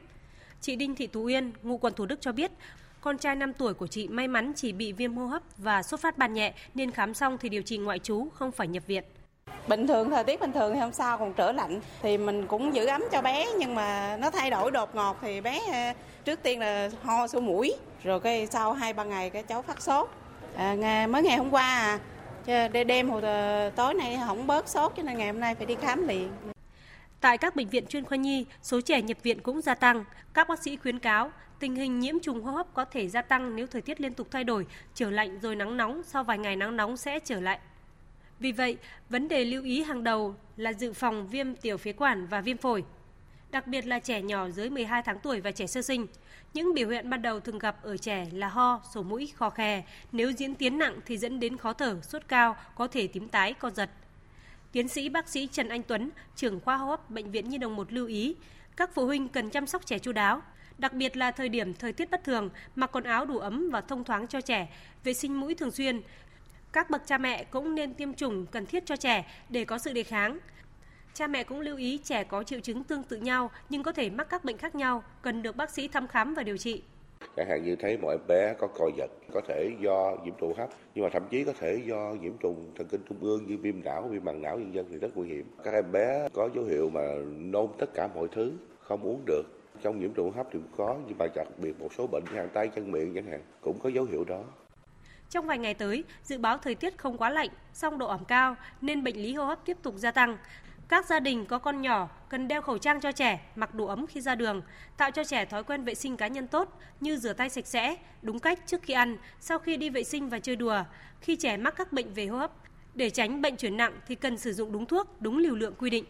Chị Đinh Thị Tú Uyên, ngụ quận Thủ Đức cho biết, con trai 5 tuổi của chị may mắn chỉ bị viêm hô hấp và sốt phát ban nhẹ nên khám xong thì điều trị ngoại trú, không phải nhập viện. Bình thường, thời tiết bình thường thì hôm sau còn trở lạnh thì mình cũng giữ ấm cho bé nhưng mà nó thay đổi đột ngột thì bé ờ, trước tiên là ho sổ mũi rồi cái sau 2-3 ngày cái cháu phát sốt. À, ngày, mới ngày hôm qua à, đêm hồi ờ, tối nay không bớt sốt cho nên ngày hôm nay phải đi khám liền. Tại các bệnh viện chuyên khoa nhi, số trẻ nhập viện cũng gia tăng. Các bác sĩ khuyến cáo tình hình nhiễm trùng hô hấp có thể gia tăng nếu thời tiết liên tục thay đổi, trở lạnh rồi nắng nóng, sau vài ngày nắng nóng sẽ trở lại. Vì vậy, vấn đề lưu ý hàng đầu là dự phòng viêm tiểu phế quản và viêm phổi. Đặc biệt là trẻ nhỏ dưới 12 tháng tuổi và trẻ sơ sinh. Những biểu hiện ban đầu thường gặp ở trẻ là ho, sổ mũi, khò khè. Nếu diễn tiến nặng thì dẫn đến khó thở, sốt cao, có thể tím tái, co giật. Tiến sĩ bác sĩ Trần Anh Tuấn, trưởng khoa hô hấp Bệnh viện Nhi đồng 1 lưu ý, các phụ huynh cần chăm sóc trẻ chu đáo, đặc biệt là thời điểm thời tiết bất thường, mặc quần áo đủ ấm và thông thoáng cho trẻ, vệ sinh mũi thường xuyên. Các bậc cha mẹ cũng nên tiêm chủng cần thiết cho trẻ để có sự đề kháng. Cha mẹ cũng lưu ý trẻ có triệu chứng tương tự nhau nhưng có thể mắc các bệnh khác nhau, cần được bác sĩ thăm khám và điều trị chẳng hạn như thấy mọi bé có co giật có thể do nhiễm trùng hấp nhưng mà thậm chí có thể do nhiễm trùng thần kinh trung ương như viêm não viêm màng não nhân dân thì rất nguy hiểm. Các em bé có dấu hiệu mà nôn tất cả mọi thứ không uống được. Trong nhiễm trùng hấp thì cũng có nhưng mà đặc biệt một số bệnh hàng tay chân miệng chẳng hạn cũng có dấu hiệu đó. Trong vài ngày tới, dự báo thời tiết không quá lạnh, song độ ẩm cao nên bệnh lý hô hấp tiếp tục gia tăng. Các gia đình có con nhỏ cần đeo khẩu trang cho trẻ, mặc đủ ấm khi ra đường, tạo cho trẻ thói quen vệ sinh cá nhân tốt như rửa tay sạch sẽ, đúng cách trước khi ăn, sau khi đi vệ sinh và chơi đùa. Khi trẻ mắc các bệnh về hô hấp, để tránh bệnh chuyển nặng thì cần sử dụng đúng thuốc, đúng liều lượng quy định.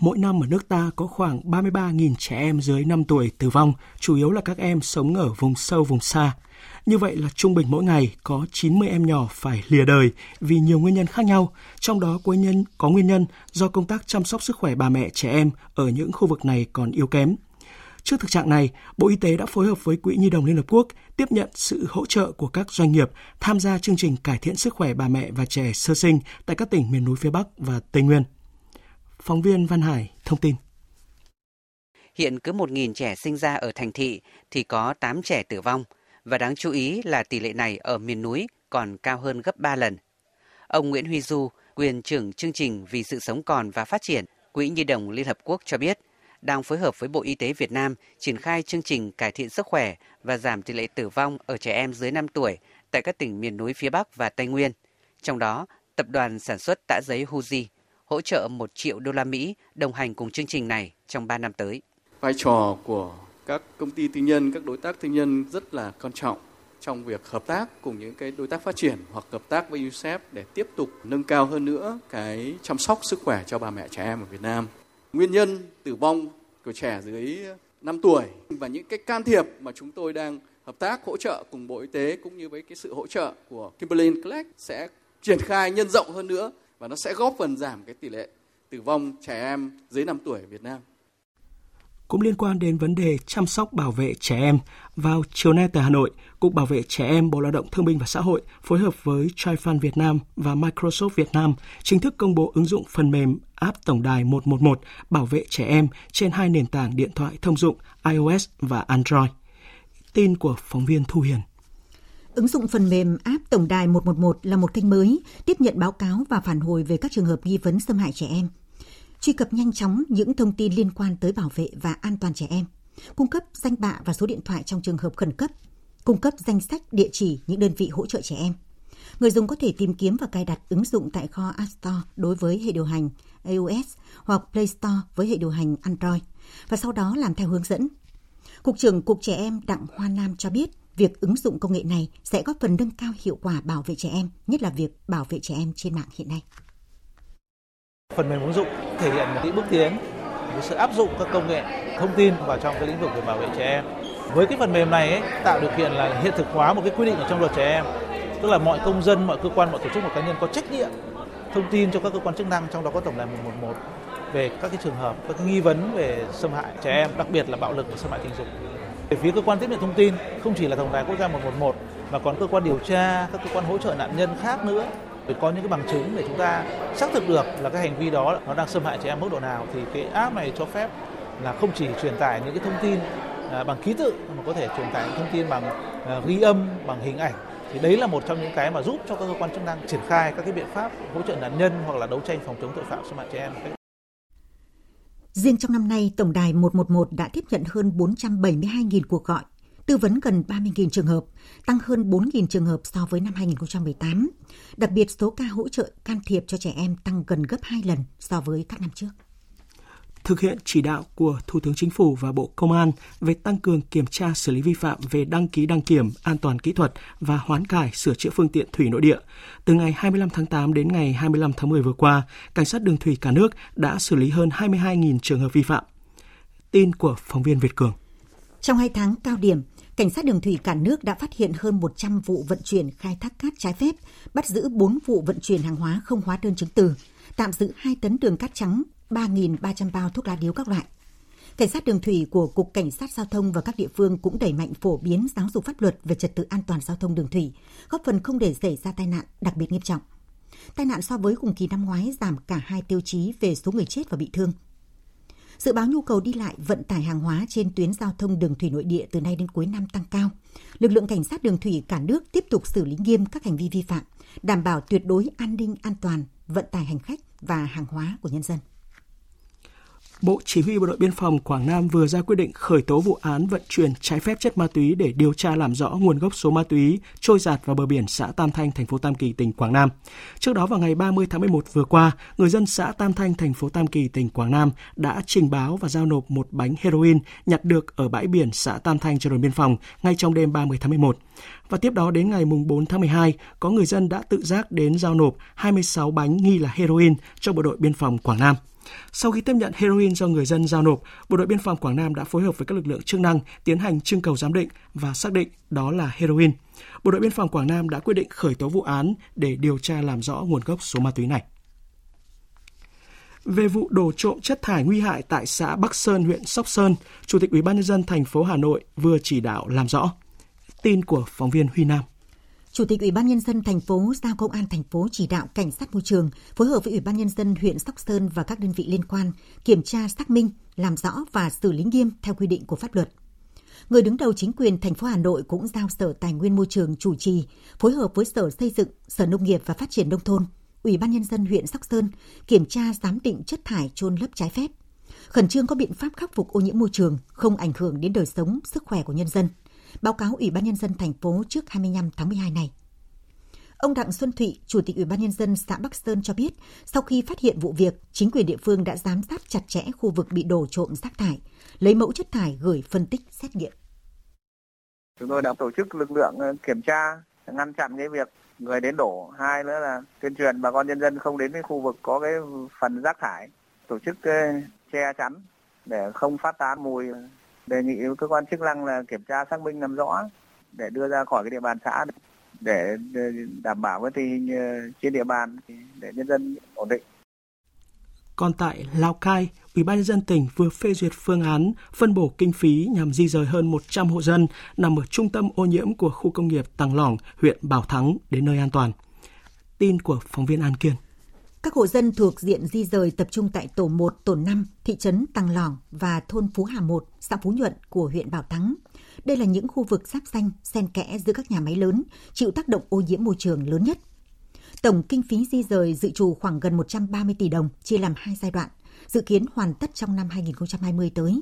Mỗi năm ở nước ta có khoảng 33.000 trẻ em dưới 5 tuổi tử vong, chủ yếu là các em sống ở vùng sâu vùng xa. Như vậy là trung bình mỗi ngày có 90 em nhỏ phải lìa đời vì nhiều nguyên nhân khác nhau, trong đó nguyên nhân có nguyên nhân do công tác chăm sóc sức khỏe bà mẹ trẻ em ở những khu vực này còn yếu kém. Trước thực trạng này, Bộ Y tế đã phối hợp với Quỹ Nhi đồng Liên Hợp Quốc tiếp nhận sự hỗ trợ của các doanh nghiệp tham gia chương trình cải thiện sức khỏe bà mẹ và trẻ sơ sinh tại các tỉnh miền núi phía Bắc và Tây Nguyên. Phóng viên Văn Hải thông tin. Hiện cứ 1.000 trẻ sinh ra ở thành thị thì có 8 trẻ tử vong và đáng chú ý là tỷ lệ này ở miền núi còn cao hơn gấp 3 lần. Ông Nguyễn Huy Du, quyền trưởng chương trình vì sự sống còn và phát triển Quỹ Nhi đồng Liên Hợp Quốc cho biết, đang phối hợp với Bộ Y tế Việt Nam triển khai chương trình cải thiện sức khỏe và giảm tỷ lệ tử vong ở trẻ em dưới 5 tuổi tại các tỉnh miền núi phía Bắc và Tây Nguyên. Trong đó, tập đoàn sản xuất tã giấy Huzi hỗ trợ 1 triệu đô la Mỹ đồng hành cùng chương trình này trong 3 năm tới. Vai trò của các công ty tư nhân, các đối tác tư nhân rất là quan trọng trong việc hợp tác cùng những cái đối tác phát triển hoặc hợp tác với UNICEF để tiếp tục nâng cao hơn nữa cái chăm sóc sức khỏe cho bà mẹ trẻ em ở Việt Nam. Nguyên nhân tử vong của trẻ dưới 5 tuổi và những cái can thiệp mà chúng tôi đang hợp tác hỗ trợ cùng Bộ Y tế cũng như với cái sự hỗ trợ của Kimberly Clark sẽ triển khai nhân rộng hơn nữa và nó sẽ góp phần giảm cái tỷ lệ tử vong trẻ em dưới 5 tuổi ở Việt Nam. Cũng liên quan đến vấn đề chăm sóc bảo vệ trẻ em, vào chiều nay tại Hà Nội, Cục Bảo vệ Trẻ Em Bộ Lao động Thương binh và Xã hội phối hợp với Trifan Việt Nam và Microsoft Việt Nam chính thức công bố ứng dụng phần mềm app Tổng đài 111 bảo vệ trẻ em trên hai nền tảng điện thoại thông dụng iOS và Android. Tin của phóng viên Thu Hiền. Ứng dụng phần mềm app Tổng đài 111 là một kênh mới tiếp nhận báo cáo và phản hồi về các trường hợp nghi vấn xâm hại trẻ em truy cập nhanh chóng những thông tin liên quan tới bảo vệ và an toàn trẻ em, cung cấp danh bạ và số điện thoại trong trường hợp khẩn cấp, cung cấp danh sách địa chỉ những đơn vị hỗ trợ trẻ em. Người dùng có thể tìm kiếm và cài đặt ứng dụng tại kho App Store đối với hệ điều hành iOS hoặc Play Store với hệ điều hành Android và sau đó làm theo hướng dẫn. Cục trưởng Cục Trẻ Em Đặng Hoa Nam cho biết, việc ứng dụng công nghệ này sẽ góp phần nâng cao hiệu quả bảo vệ trẻ em, nhất là việc bảo vệ trẻ em trên mạng hiện nay. Phần mềm ứng dụng thể hiện những bước tiến với sự áp dụng các công nghệ thông tin vào trong cái lĩnh vực về bảo vệ trẻ em. Với cái phần mềm này ấy, tạo điều kiện là hiện thực hóa một cái quy định ở trong luật trẻ em, tức là mọi công dân, mọi cơ quan, mọi tổ chức, mọi cá nhân có trách nhiệm thông tin cho các cơ quan chức năng trong đó có tổng đài 111 về các cái trường hợp các nghi vấn về xâm hại trẻ em, đặc biệt là bạo lực và xâm hại tình dục. Về phía cơ quan tiếp nhận thông tin không chỉ là tổng đài quốc gia 111 mà còn cơ quan điều tra, các cơ quan hỗ trợ nạn nhân khác nữa. Để có những cái bằng chứng để chúng ta xác thực được là cái hành vi đó nó đang xâm hại trẻ em mức độ nào thì cái app này cho phép là không chỉ truyền tải những cái thông tin à, bằng ký tự mà có thể truyền tải những thông tin bằng à, ghi âm bằng hình ảnh. Thì đấy là một trong những cái mà giúp cho các cơ quan chức năng triển khai các cái biện pháp hỗ trợ nạn nhân hoặc là đấu tranh phòng chống tội phạm xâm hại trẻ em. Riêng trong năm nay, Tổng đài 111 đã tiếp nhận hơn 472.000 cuộc gọi tư vấn gần 30.000 trường hợp, tăng hơn 4.000 trường hợp so với năm 2018. Đặc biệt, số ca hỗ trợ can thiệp cho trẻ em tăng gần gấp 2 lần so với các năm trước thực hiện chỉ đạo của Thủ tướng Chính phủ và Bộ Công an về tăng cường kiểm tra xử lý vi phạm về đăng ký đăng kiểm, an toàn kỹ thuật và hoán cải sửa chữa phương tiện thủy nội địa. Từ ngày 25 tháng 8 đến ngày 25 tháng 10 vừa qua, Cảnh sát đường thủy cả nước đã xử lý hơn 22.000 trường hợp vi phạm. Tin của phóng viên Việt Cường. Trong hai tháng cao điểm, Cảnh sát đường thủy cả nước đã phát hiện hơn 100 vụ vận chuyển khai thác cát trái phép, bắt giữ 4 vụ vận chuyển hàng hóa không hóa đơn chứng từ, tạm giữ 2 tấn đường cát trắng, 3.300 bao thuốc lá điếu các loại. Cảnh sát đường thủy của Cục Cảnh sát Giao thông và các địa phương cũng đẩy mạnh phổ biến giáo dục pháp luật về trật tự an toàn giao thông đường thủy, góp phần không để xảy ra tai nạn đặc biệt nghiêm trọng. Tai nạn so với cùng kỳ năm ngoái giảm cả hai tiêu chí về số người chết và bị thương – Dự báo nhu cầu đi lại vận tải hàng hóa trên tuyến giao thông đường thủy nội địa từ nay đến cuối năm tăng cao. Lực lượng cảnh sát đường thủy cả nước tiếp tục xử lý nghiêm các hành vi vi phạm, đảm bảo tuyệt đối an ninh an toàn vận tải hành khách và hàng hóa của nhân dân. Bộ Chỉ huy Bộ đội Biên phòng Quảng Nam vừa ra quyết định khởi tố vụ án vận chuyển trái phép chất ma túy để điều tra làm rõ nguồn gốc số ma túy trôi giạt vào bờ biển xã Tam Thanh, thành phố Tam Kỳ, tỉnh Quảng Nam. Trước đó vào ngày 30 tháng 11 vừa qua, người dân xã Tam Thanh, thành phố Tam Kỳ, tỉnh Quảng Nam đã trình báo và giao nộp một bánh heroin nhặt được ở bãi biển xã Tam Thanh cho đồn biên phòng ngay trong đêm 30 tháng 11. Và tiếp đó đến ngày 4 tháng 12, có người dân đã tự giác đến giao nộp 26 bánh nghi là heroin cho bộ đội biên phòng Quảng Nam. Sau khi tiếp nhận heroin do người dân giao nộp, Bộ đội Biên phòng Quảng Nam đã phối hợp với các lực lượng chức năng tiến hành trưng cầu giám định và xác định đó là heroin. Bộ đội Biên phòng Quảng Nam đã quyết định khởi tố vụ án để điều tra làm rõ nguồn gốc số ma túy này. Về vụ đổ trộm chất thải nguy hại tại xã Bắc Sơn, huyện Sóc Sơn, Chủ tịch Ủy ban nhân dân thành phố Hà Nội vừa chỉ đạo làm rõ. Tin của phóng viên Huy Nam. Chủ tịch Ủy ban nhân dân thành phố giao công an thành phố chỉ đạo cảnh sát môi trường phối hợp với Ủy ban nhân dân huyện Sóc Sơn và các đơn vị liên quan kiểm tra xác minh, làm rõ và xử lý nghiêm theo quy định của pháp luật. Người đứng đầu chính quyền thành phố Hà Nội cũng giao Sở Tài nguyên Môi trường chủ trì phối hợp với Sở Xây dựng, Sở Nông nghiệp và Phát triển nông thôn, Ủy ban nhân dân huyện Sóc Sơn kiểm tra giám định chất thải trôn lấp trái phép, khẩn trương có biện pháp khắc phục ô nhiễm môi trường, không ảnh hưởng đến đời sống, sức khỏe của nhân dân báo cáo Ủy ban nhân dân thành phố trước 25 tháng 12 này. Ông Đặng Xuân Thụy, Chủ tịch Ủy ban nhân dân xã Bắc Sơn cho biết, sau khi phát hiện vụ việc, chính quyền địa phương đã giám sát chặt chẽ khu vực bị đổ trộm rác thải, lấy mẫu chất thải gửi phân tích xét nghiệm. Chúng tôi đã tổ chức lực lượng ờ, kiểm tra, ngăn chặn cái việc người đến đổ. Hai nữa là tuyên truyền bà con nhân dân không đến cái khu vực có cái phần rác thải, tổ chức ờ, che chắn để không phát tán mùi đề nghị cơ quan chức năng là kiểm tra xác minh làm rõ để đưa ra khỏi cái địa bàn xã để đảm bảo cái tình hình ờ, trên địa bàn để nhân dân ổn định. Còn tại Lào Cai, Ủy ban nhân dân tỉnh vừa phê duyệt phương án phân bổ kinh phí nhằm di rời hơn 100 hộ dân nằm ở trung tâm ô nhiễm của khu công nghiệp Tàng Lỏng, huyện Bảo Thắng đến nơi an toàn. Tin của phóng viên An Kiên. Các hộ dân thuộc diện di rời tập trung tại tổ 1, tổ 5, thị trấn Tăng Lỏng và thôn Phú Hà 1, xã Phú Nhuận của huyện Bảo Thắng. Đây là những khu vực giáp xanh, xen kẽ giữa các nhà máy lớn, chịu tác động ô nhiễm môi trường lớn nhất. Tổng kinh phí di rời dự trù khoảng gần 130 tỷ đồng, chia làm hai giai đoạn, dự kiến hoàn tất trong năm 2020 tới.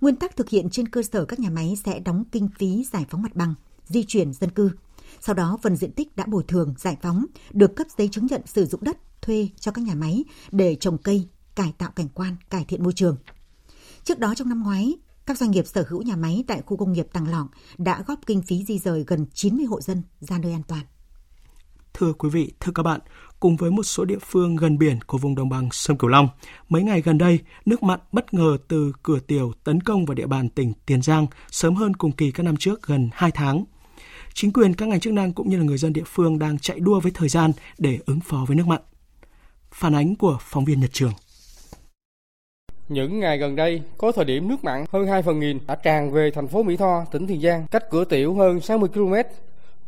Nguyên tắc thực hiện trên cơ sở các nhà máy sẽ đóng kinh phí giải phóng mặt bằng, di chuyển dân cư. Sau đó phần diện tích đã bồi thường, giải phóng, được cấp giấy chứng nhận sử dụng đất thuê cho các nhà máy để trồng cây, cải tạo cảnh quan, cải thiện môi trường. Trước đó trong năm ngoái, các doanh nghiệp sở hữu nhà máy tại khu công nghiệp Tàng Lỏng đã góp kinh phí di rời gần 90 hộ dân ra nơi an toàn. Thưa quý vị, thưa các bạn, cùng với một số địa phương gần biển của vùng đồng bằng sông Cửu Long, mấy ngày gần đây, nước mặn bất ngờ từ cửa tiểu tấn công vào địa bàn tỉnh Tiền Giang sớm hơn cùng kỳ các năm trước gần 2 tháng. Chính quyền các ngành chức năng cũng như là người dân địa phương đang chạy đua với thời gian để ứng phó với nước mặn. Phản ánh của phóng viên Nhật Trường. Những ngày gần đây, có thời điểm nước mặn hơn 2 phần nghìn đã tràn về thành phố Mỹ Tho, tỉnh Tiền Giang, cách cửa tiểu hơn 60 km.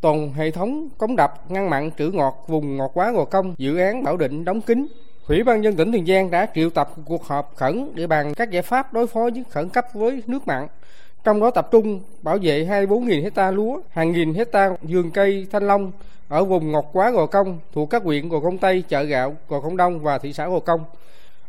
Toàn hệ thống cống đập ngăn mặn trữ ngọt vùng ngọt quá Gò Công, dự án Bảo Định đóng kín. Ủy ban dân tỉnh Tiền Giang đã triệu tập cuộc họp khẩn để bàn các giải pháp đối phó với khẩn cấp với nước mặn. Trong đó tập trung bảo vệ 24.000 hecta lúa, hàng nghìn hecta vườn cây thanh long ở vùng ngọt quá Gò Công thuộc các huyện Gò Công Tây, Chợ Gạo, Gò Công Đông và thị xã Gò Công.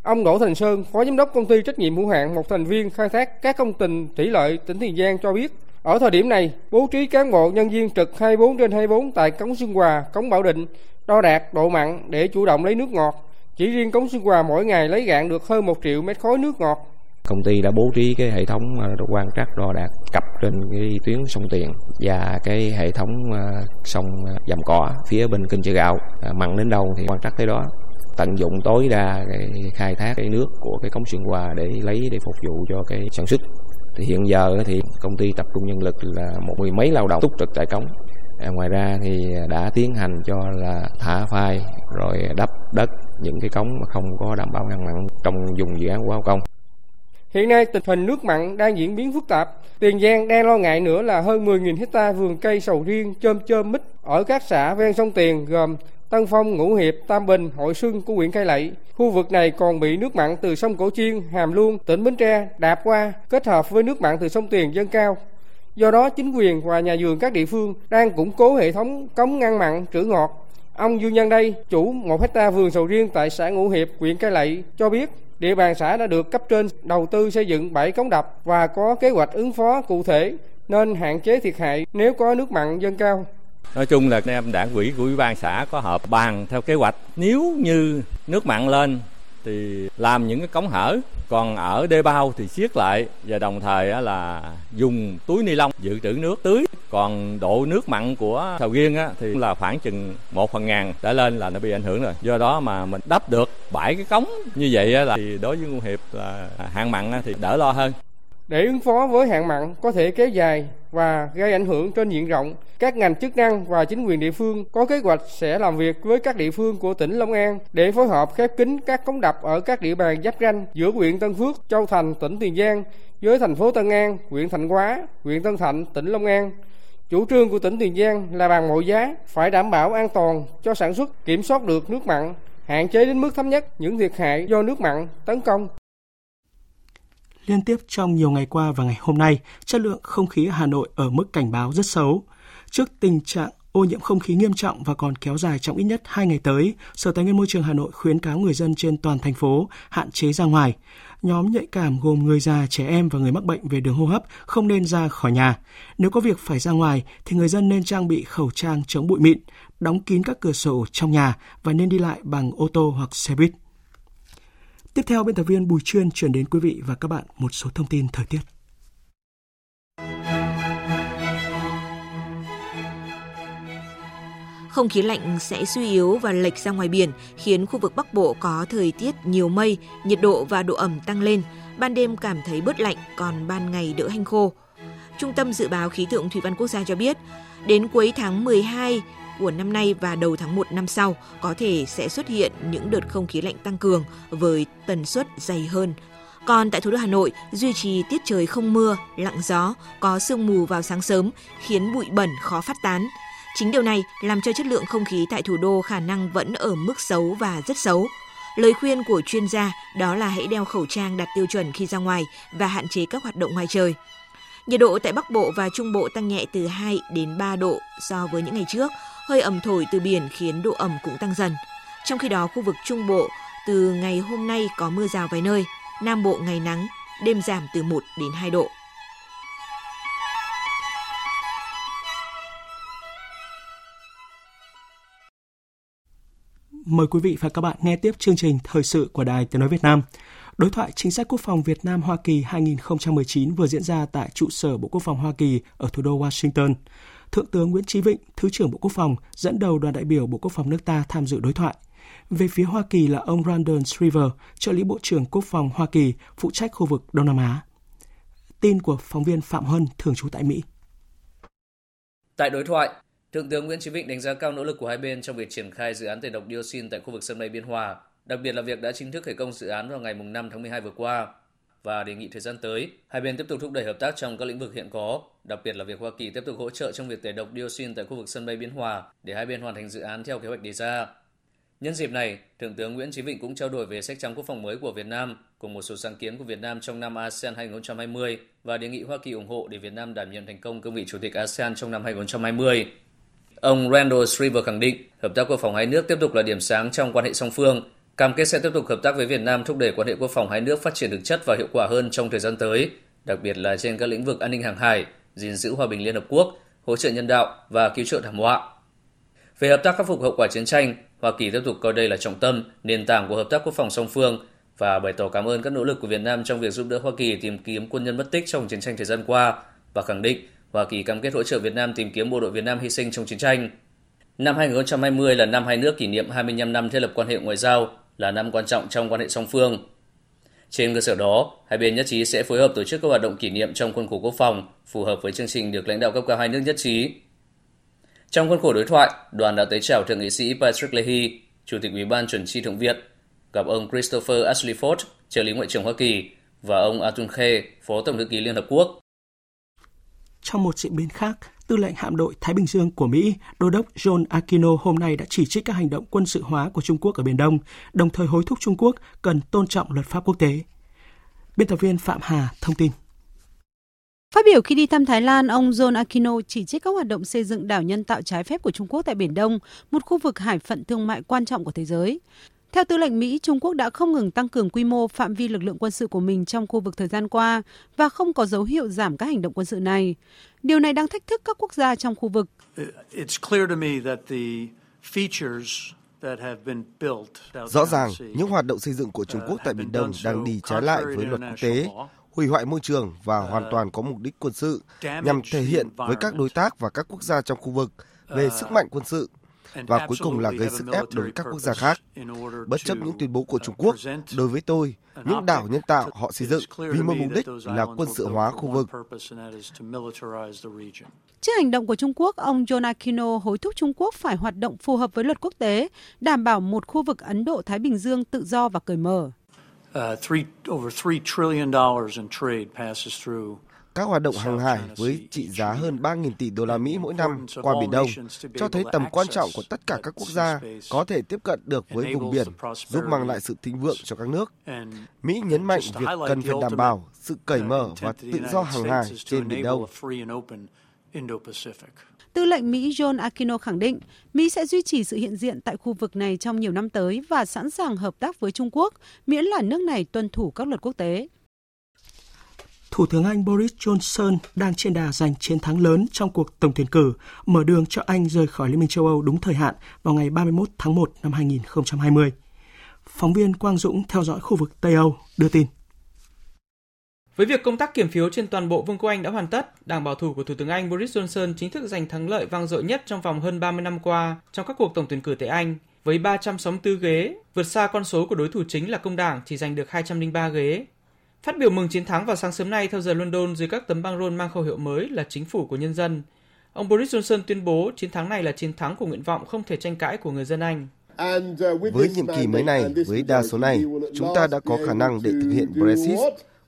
Ông Đỗ Thành Sơn, Phó Giám đốc công ty trách nhiệm hữu hạn một thành viên khai thác các công trình thủy lợi tỉnh Tiền Giang cho biết, ở thời điểm này, bố trí cán bộ nhân viên trực 24 trên 24 tại cống Xuân Hòa, cống Bảo Định, đo đạt độ mặn để chủ động lấy nước ngọt. Chỉ riêng cống Xuân Hòa mỗi ngày lấy gạn được hơn 1 triệu mét khối nước ngọt. Công ty đã bố trí cái hệ thống à, quan trắc đo đạt cặp trên cái tuyến sông Tiền và cái hệ thống à, sông à, Dầm Cỏ phía bên kênh chợ gạo. Mặn đến đâu thì quan trắc tới đó. Tận dụng tối đa cái khai thác cái nước của cái cống xuyên Hòa để lấy để phục vụ cho cái sản xuất. Thì hiện giờ thì công ty tập trung nhân lực là một mười mấy lao động túc trực tại cống. À, ngoài ra thì đã tiến hành cho là thả phai rồi đắp đất những cái cống mà không có đảm bảo ngăn mặn trong dùng dự án của công. Hiện nay tình hình nước mặn đang diễn biến phức tạp. Tiền Giang đang lo ngại nữa là hơn 10.000 hecta vườn cây sầu riêng, chôm chôm mít ở các xã ven sông Tiền gồm Tân Phong, Ngũ Hiệp, Tam Bình, Hội Xuân của huyện Cai Lậy. Khu vực này còn bị nước mặn từ sông Cổ Chiên, Hàm Luông, tỉnh Bến Tre đạp qua kết hợp với nước mặn từ sông Tiền dâng cao. Do đó, chính quyền và nhà vườn các địa phương đang củng cố hệ thống cống ngăn mặn trữ ngọt. Ông Dương Nhân đây, chủ một hecta vườn sầu riêng tại xã Ngũ Hiệp, huyện Cai Lậy cho biết địa bàn xã đã được cấp trên đầu tư xây dựng 7 cống đập và có kế hoạch ứng phó cụ thể, nên hạn chế thiệt hại nếu có nước mặn dâng cao. Nói chung là anh em đảng quỹ của ủy ban xã có họp bàn theo kế hoạch nếu như nước mặn lên thì làm những cái cống hở còn ở đê bao thì siết lại và đồng thời là dùng túi ni lông dự trữ nước tưới. Còn độ nước mặn của sầu riêng á, thì là khoảng chừng một phần ngàn trở lên là nó bị ảnh hưởng rồi. Do đó mà mình đắp được bảy cái cống như vậy á, là thì đối với ngô hiệp là hạn mặn á, thì đỡ lo hơn để ứng phó với hạn mặn có thể kéo dài và gây ảnh hưởng trên diện rộng, các ngành chức năng và chính quyền địa phương có kế hoạch sẽ làm việc với các địa phương của tỉnh Long An để phối hợp khép kín các cống đập ở các địa bàn giáp ranh giữa huyện Tân Phước, Châu Thành, tỉnh Tiền Giang với thành phố Tân An, huyện Thạnh Hóa, huyện Tân Thạnh, tỉnh Long An. Chủ trương của tỉnh Tiền Giang là bằng mọi giá phải đảm bảo an toàn cho sản xuất, kiểm soát được nước mặn, hạn chế đến mức thấp nhất những thiệt hại do nước mặn tấn công. Liên tiếp trong nhiều ngày qua và ngày hôm nay, chất lượng không khí ở Hà Nội ở mức cảnh báo rất xấu. Trước tình trạng ô nhiễm không khí nghiêm trọng và còn kéo dài trong ít nhất 2 ngày tới, Sở Tài nguyên Môi trường Hà Nội khuyến cáo người dân trên toàn thành phố hạn chế ra ngoài. Nhóm nhạy cảm gồm người già, trẻ em và người mắc bệnh về đường hô hấp không nên ra khỏi nhà. Nếu có việc phải ra ngoài thì người dân nên trang bị khẩu trang chống bụi mịn, đóng kín các cửa sổ trong nhà và nên đi lại bằng ô tô hoặc xe buýt. Tiếp theo, biên tập viên Bùi Chuyên chuyển đến quý vị và các bạn một số thông tin thời tiết. Không khí lạnh sẽ suy yếu và lệch ra ngoài biển, khiến khu vực Bắc Bộ có thời tiết nhiều mây, nhiệt độ và độ ẩm tăng lên. Ban đêm cảm thấy bớt lạnh, còn ban ngày đỡ hanh khô. Trung tâm Dự báo Khí tượng Thủy văn Quốc gia cho biết, đến cuối tháng 12 của năm nay và đầu tháng 1 năm sau có thể sẽ xuất hiện những đợt không khí lạnh tăng cường với tần suất dày hơn. Còn tại thủ đô Hà Nội, duy trì tiết trời không mưa, lặng gió, có sương mù vào sáng sớm, khiến bụi bẩn khó phát tán. Chính điều này làm cho chất lượng không khí tại thủ đô khả năng vẫn ở mức xấu và rất xấu. Lời khuyên của chuyên gia đó là hãy đeo khẩu trang đạt tiêu chuẩn khi ra ngoài và hạn chế các hoạt động ngoài trời. Nhiệt độ tại Bắc Bộ và Trung Bộ tăng nhẹ từ 2 đến 3 độ so với những ngày trước, hơi ẩm thổi từ biển khiến độ ẩm cũng tăng dần. Trong khi đó, khu vực Trung Bộ từ ngày hôm nay có mưa rào vài nơi, Nam Bộ ngày nắng, đêm giảm từ 1 đến 2 độ. Mời quý vị và các bạn nghe tiếp chương trình Thời sự của Đài Tiếng Nói Việt Nam. Đối thoại chính sách quốc phòng Việt Nam Hoa Kỳ 2019 vừa diễn ra tại trụ sở Bộ Quốc phòng Hoa Kỳ ở thủ đô Washington. Thượng tướng Nguyễn Chí Vịnh, Thứ trưởng Bộ Quốc phòng, dẫn đầu đoàn đại biểu Bộ Quốc phòng nước ta tham dự đối thoại. Về phía Hoa Kỳ là ông Randall Shriver, trợ lý Bộ trưởng Quốc phòng Hoa Kỳ, phụ trách khu vực Đông Nam Á. Tin của phóng viên Phạm Hân, thường trú tại Mỹ. Tại đối thoại, Thượng tướng Nguyễn Chí Vịnh đánh giá cao nỗ lực của hai bên trong việc triển khai dự án tẩy độc dioxin tại khu vực sân bay Biên Hòa, đặc biệt là việc đã chính thức khởi công dự án vào ngày 5 tháng 12 vừa qua và đề nghị thời gian tới, hai bên tiếp tục thúc đẩy hợp tác trong các lĩnh vực hiện có, đặc biệt là việc Hoa Kỳ tiếp tục hỗ trợ trong việc tẩy độc dioxin tại khu vực sân bay Biên Hòa để hai bên hoàn thành dự án theo kế hoạch đề ra. Nhân dịp này, Thượng tướng Nguyễn Chí Vịnh cũng trao đổi về sách trắng quốc phòng mới của Việt Nam cùng một số sáng kiến của Việt Nam trong năm ASEAN 2020 và đề nghị Hoa Kỳ ủng hộ để Việt Nam đảm nhiệm thành công cương vị Chủ tịch ASEAN trong năm 2020. Ông Randall Shriver khẳng định hợp tác quốc phòng hai nước tiếp tục là điểm sáng trong quan hệ song phương, cam kết sẽ tiếp tục hợp tác với Việt Nam thúc đẩy quan hệ quốc phòng hai nước phát triển thực chất và hiệu quả hơn trong thời gian tới, đặc biệt là trên các lĩnh vực an ninh hàng hải, gìn giữ hòa bình Liên Hợp Quốc, hỗ trợ nhân đạo và cứu trợ thảm họa. Về hợp tác khắc phục hậu quả chiến tranh, Hoa Kỳ tiếp tục coi đây là trọng tâm, nền tảng của hợp tác quốc phòng song phương và bày tỏ cảm ơn các nỗ lực của Việt Nam trong việc giúp đỡ Hoa Kỳ tìm kiếm quân nhân mất tích trong chiến tranh thời gian qua và khẳng định Hoa Kỳ cam kết hỗ trợ Việt Nam tìm kiếm bộ đội Việt Nam hy sinh trong chiến tranh. Năm 2020 là năm hai nước kỷ niệm 25 năm thiết lập quan hệ ngoại giao, là năm quan trọng trong quan hệ song phương. Trên cơ sở đó, hai bên nhất trí sẽ phối hợp tổ chức các hoạt động kỷ niệm trong khuôn khổ quốc phòng, phù hợp với chương trình được lãnh đạo cấp cao hai nước nhất trí. Trong khuôn khổ đối thoại, đoàn đã tới chào thượng nghị sĩ Patrick Leahy, Chủ tịch Ủy ban chuẩn chi thượng viện, gặp ông Christopher Ashley Ford, trợ lý ngoại trưởng Hoa Kỳ, và ông Atun Khe, Phó Tổng thư ký Liên Hợp Quốc. Trong một diễn biến khác, Tư lệnh hạm đội Thái Bình Dương của Mỹ, Đô đốc John Aquino hôm nay đã chỉ trích các hành động quân sự hóa của Trung Quốc ở Biển Đông, đồng thời hối thúc Trung Quốc cần tôn trọng luật pháp quốc tế. Biên tập viên Phạm Hà thông tin. Phát biểu khi đi thăm Thái Lan, ông John Aquino chỉ trích các hoạt động xây dựng đảo nhân tạo trái phép của Trung Quốc tại Biển Đông, một khu vực hải phận thương mại quan trọng của thế giới. Theo tư lệnh Mỹ, Trung Quốc đã không ngừng tăng cường quy mô phạm vi lực lượng quân sự của mình trong khu vực thời gian qua và không có dấu hiệu giảm các hành động quân sự này. Điều này đang thách thức các quốc gia trong khu vực. Rõ ràng, những hoạt động xây dựng của Trung Quốc tại Biển Đông đang đi trái lại với luật quốc tế, hủy hoại môi trường và hoàn toàn có mục đích quân sự nhằm thể hiện với các đối tác và các quốc gia trong khu vực về sức mạnh quân sự và cuối cùng là gây sức ép đối với các quốc gia khác. Bất chấp những tuyên bố của Trung Quốc, đối với tôi, những đảo nhân tạo họ xây dựng vì một mục đích là quân sự hóa khu vực. Trước hành động của Trung Quốc, ông John Aquino hối thúc Trung Quốc phải hoạt động phù hợp với luật quốc tế, đảm bảo một khu vực Ấn Độ-Thái Bình Dương tự do và cởi mở. Uh, three, over $3 trillion in trade passes through các hoạt động hàng hải với trị giá hơn 3.000 tỷ đô la Mỹ mỗi năm qua Biển Đông cho thấy tầm quan trọng của tất cả các quốc gia có thể tiếp cận được với vùng biển, giúp mang lại sự thịnh vượng cho các nước. Mỹ nhấn mạnh việc cần phải đảm bảo sự cởi mở và tự do hàng hải trên Biển Đông. Tư lệnh Mỹ John Aquino khẳng định Mỹ sẽ duy trì sự hiện diện tại khu vực này trong nhiều năm tới và sẵn sàng hợp tác với Trung Quốc, miễn là nước này tuân thủ các luật quốc tế. Thủ tướng Anh Boris Johnson đang trên đà giành chiến thắng lớn trong cuộc tổng tuyển cử, mở đường cho Anh rời khỏi Liên minh châu Âu đúng thời hạn vào ngày 31 tháng 1 năm 2020. Phóng viên Quang Dũng theo dõi khu vực Tây Âu đưa tin. Với việc công tác kiểm phiếu trên toàn bộ Vương quốc Anh đã hoàn tất, Đảng bảo thủ của Thủ tướng Anh Boris Johnson chính thức giành thắng lợi vang dội nhất trong vòng hơn 30 năm qua trong các cuộc tổng tuyển cử tại Anh, với 364 ghế, vượt xa con số của đối thủ chính là Công đảng chỉ giành được 203 ghế. Phát biểu mừng chiến thắng vào sáng sớm nay theo giờ London dưới các tấm băng rôn mang khẩu hiệu mới là chính phủ của nhân dân, ông Boris Johnson tuyên bố chiến thắng này là chiến thắng của nguyện vọng không thể tranh cãi của người dân Anh. Với nhiệm kỳ mới này, với đa số này, chúng ta đã có khả năng để thực hiện Brexit.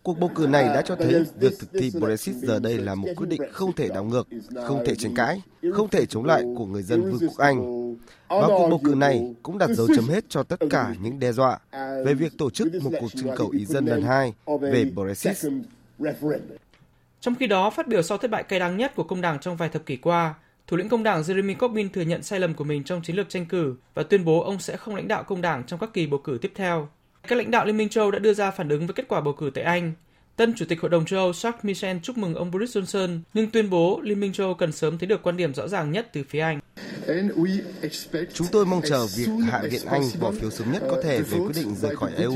Cuộc bầu cử này đã cho thấy việc thực thi Brexit giờ đây là một quyết định không thể đảo ngược, không thể tranh cãi, không thể chống lại của người dân Vương quốc Anh. Và cuộc bầu cử này cũng đặt dấu chấm hết cho tất cả những đe dọa về việc tổ chức một cuộc trưng cầu ý dân lần hai về Brexit. Trong khi đó, phát biểu sau thất bại cay đắng nhất của công đảng trong vài thập kỷ qua, thủ lĩnh công đảng Jeremy Corbyn thừa nhận sai lầm của mình trong chiến lược tranh cử và tuyên bố ông sẽ không lãnh đạo công đảng trong các kỳ bầu cử tiếp theo. Các lãnh đạo Liên minh châu đã đưa ra phản ứng với kết quả bầu cử tại Anh. Tân Chủ tịch Hội đồng châu Âu Charles Michel chúc mừng ông Boris Johnson, nhưng tuyên bố Liên minh châu Âu cần sớm thấy được quan điểm rõ ràng nhất từ phía Anh. Chúng tôi mong chờ việc Hạ viện Anh bỏ phiếu sớm nhất có thể về quyết định rời khỏi EU.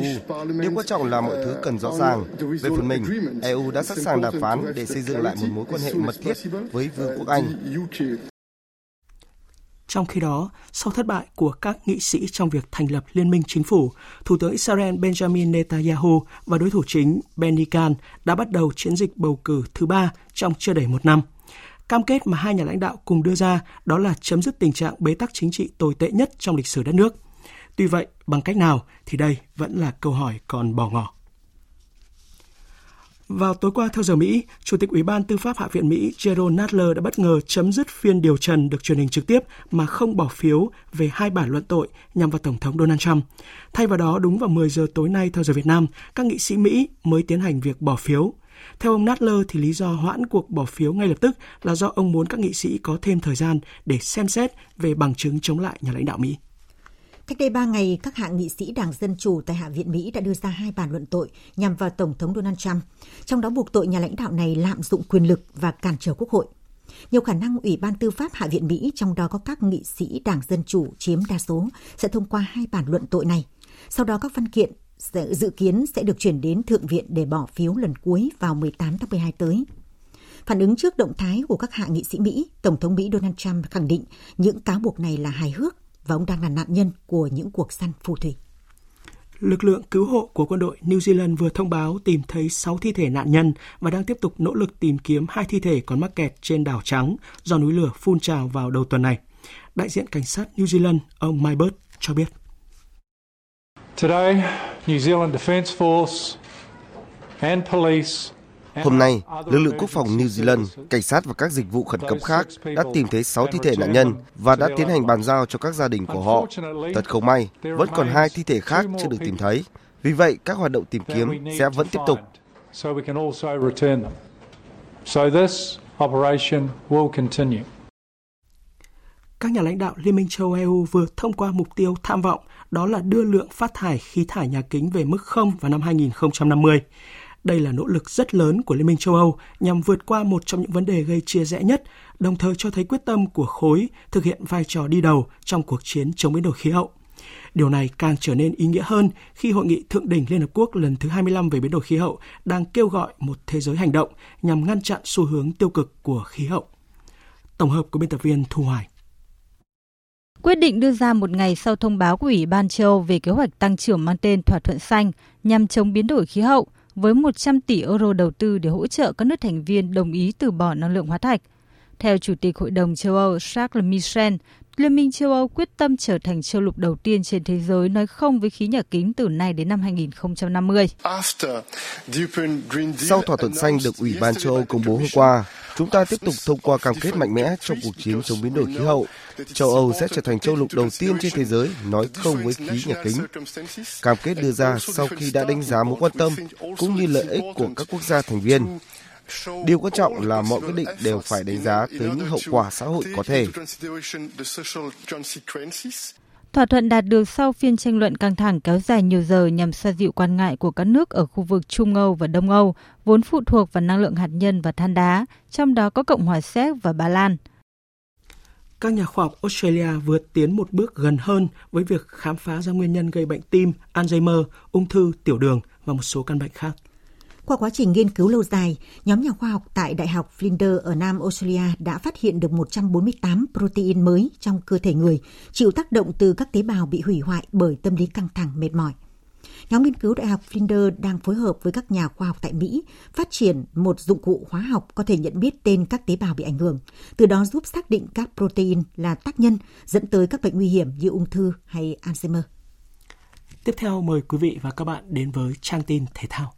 Điều quan trọng là mọi thứ cần rõ ràng. Về phần mình, EU đã sẵn sàng đàm phán để xây dựng lại một mối quan hệ mật thiết với Vương quốc Anh. Trong khi đó, sau thất bại của các nghị sĩ trong việc thành lập liên minh chính phủ, Thủ tướng Israel Benjamin Netanyahu và đối thủ chính Benny Gantz đã bắt đầu chiến dịch bầu cử thứ ba trong chưa đầy một năm. Cam kết mà hai nhà lãnh đạo cùng đưa ra đó là chấm dứt tình trạng bế tắc chính trị tồi tệ nhất trong lịch sử đất nước. Tuy vậy, bằng cách nào thì đây vẫn là câu hỏi còn bỏ ngỏ. Vào tối qua theo giờ Mỹ, Chủ tịch Ủy ban Tư pháp Hạ viện Mỹ Jerome Nadler đã bất ngờ chấm dứt phiên điều trần được truyền hình trực tiếp mà không bỏ phiếu về hai bản luận tội nhằm vào Tổng thống Donald Trump. Thay vào đó, đúng vào 10 giờ tối nay theo giờ Việt Nam, các nghị sĩ Mỹ mới tiến hành việc bỏ phiếu. Theo ông Nadler thì lý do hoãn cuộc bỏ phiếu ngay lập tức là do ông muốn các nghị sĩ có thêm thời gian để xem xét về bằng chứng chống lại nhà lãnh đạo Mỹ. Cách đây 3 ngày, các hạ nghị sĩ Đảng Dân Chủ tại Hạ viện Mỹ đã đưa ra hai bản luận tội nhằm vào Tổng thống Donald Trump, trong đó buộc tội nhà lãnh đạo này lạm dụng quyền lực và cản trở Quốc hội. Nhiều khả năng Ủy ban Tư pháp Hạ viện Mỹ, trong đó có các nghị sĩ Đảng Dân Chủ chiếm đa số, sẽ thông qua hai bản luận tội này. Sau đó các văn kiện dự kiến sẽ được chuyển đến Thượng viện để bỏ phiếu lần cuối vào 18 tháng 12 tới. Phản ứng trước động thái của các hạ nghị sĩ Mỹ, Tổng thống Mỹ Donald Trump khẳng định những cáo buộc này là hài hước và ông đang là nạn nhân của những cuộc săn phù thủy. Lực lượng cứu hộ của quân đội New Zealand vừa thông báo tìm thấy 6 thi thể nạn nhân và đang tiếp tục nỗ lực tìm kiếm hai thi thể còn mắc kẹt trên đảo Trắng do núi lửa phun trào vào đầu tuần này. Đại diện cảnh sát New Zealand, ông Mybert, cho biết. Today, New Zealand Defence Force and police Hôm nay, lực lượng quốc phòng New Zealand, cảnh sát và các dịch vụ khẩn cấp khác đã tìm thấy 6 thi thể nạn nhân và đã tiến hành bàn giao cho các gia đình của họ. Thật không may, vẫn còn hai thi thể khác chưa được tìm thấy. Vì vậy, các hoạt động tìm kiếm sẽ vẫn tiếp tục. Các nhà lãnh đạo Liên minh châu EU vừa thông qua mục tiêu tham vọng đó là đưa lượng phát thải khí thải nhà kính về mức không vào năm 2050. Đây là nỗ lực rất lớn của Liên minh châu Âu nhằm vượt qua một trong những vấn đề gây chia rẽ nhất, đồng thời cho thấy quyết tâm của khối thực hiện vai trò đi đầu trong cuộc chiến chống biến đổi khí hậu. Điều này càng trở nên ý nghĩa hơn khi Hội nghị Thượng đỉnh Liên Hợp Quốc lần thứ 25 về biến đổi khí hậu đang kêu gọi một thế giới hành động nhằm ngăn chặn xu hướng tiêu cực của khí hậu. Tổng hợp của biên tập viên Thu Hoài. Quyết định đưa ra một ngày sau thông báo của Ủy ban châu Âu về kế hoạch tăng trưởng mang tên Thỏa thuận xanh nhằm chống biến đổi khí hậu với 100 tỷ euro đầu tư để hỗ trợ các nước thành viên đồng ý từ bỏ năng lượng hóa thạch. Theo Chủ tịch Hội đồng châu Âu Charles Michel, Liên minh châu Âu quyết tâm trở thành châu lục đầu tiên trên thế giới nói không với khí nhà kính từ nay đến năm 2050. Sau thỏa thuận xanh được Ủy ban châu Âu công bố hôm qua, chúng ta tiếp tục thông qua cam kết mạnh mẽ trong cuộc chiến chống biến đổi khí hậu. Châu Âu sẽ trở thành châu lục đầu tiên trên thế giới nói không với khí nhà kính. Cam kết đưa ra sau khi đã đánh giá mối quan tâm cũng như lợi ích của các quốc gia thành viên. Điều quan trọng là mọi quyết định đều phải đánh giá tới những hậu quả xã hội có thể. Thỏa thuận đạt được sau phiên tranh luận căng thẳng kéo dài nhiều giờ nhằm xoa dịu quan ngại của các nước ở khu vực Trung Âu và Đông Âu, vốn phụ thuộc vào năng lượng hạt nhân và than đá, trong đó có Cộng hòa Séc và Ba Lan. Các nhà khoa học Australia vượt tiến một bước gần hơn với việc khám phá ra nguyên nhân gây bệnh tim, Alzheimer, ung thư, tiểu đường và một số căn bệnh khác. Qua quá trình nghiên cứu lâu dài, nhóm nhà khoa học tại Đại học Flinders ở Nam Australia đã phát hiện được 148 protein mới trong cơ thể người, chịu tác động từ các tế bào bị hủy hoại bởi tâm lý căng thẳng mệt mỏi. Nhóm nghiên cứu Đại học Flinders đang phối hợp với các nhà khoa học tại Mỹ phát triển một dụng cụ hóa học có thể nhận biết tên các tế bào bị ảnh hưởng, từ đó giúp xác định các protein là tác nhân dẫn tới các bệnh nguy hiểm như ung thư hay Alzheimer. Tiếp theo mời quý vị và các bạn đến với trang tin thể thao.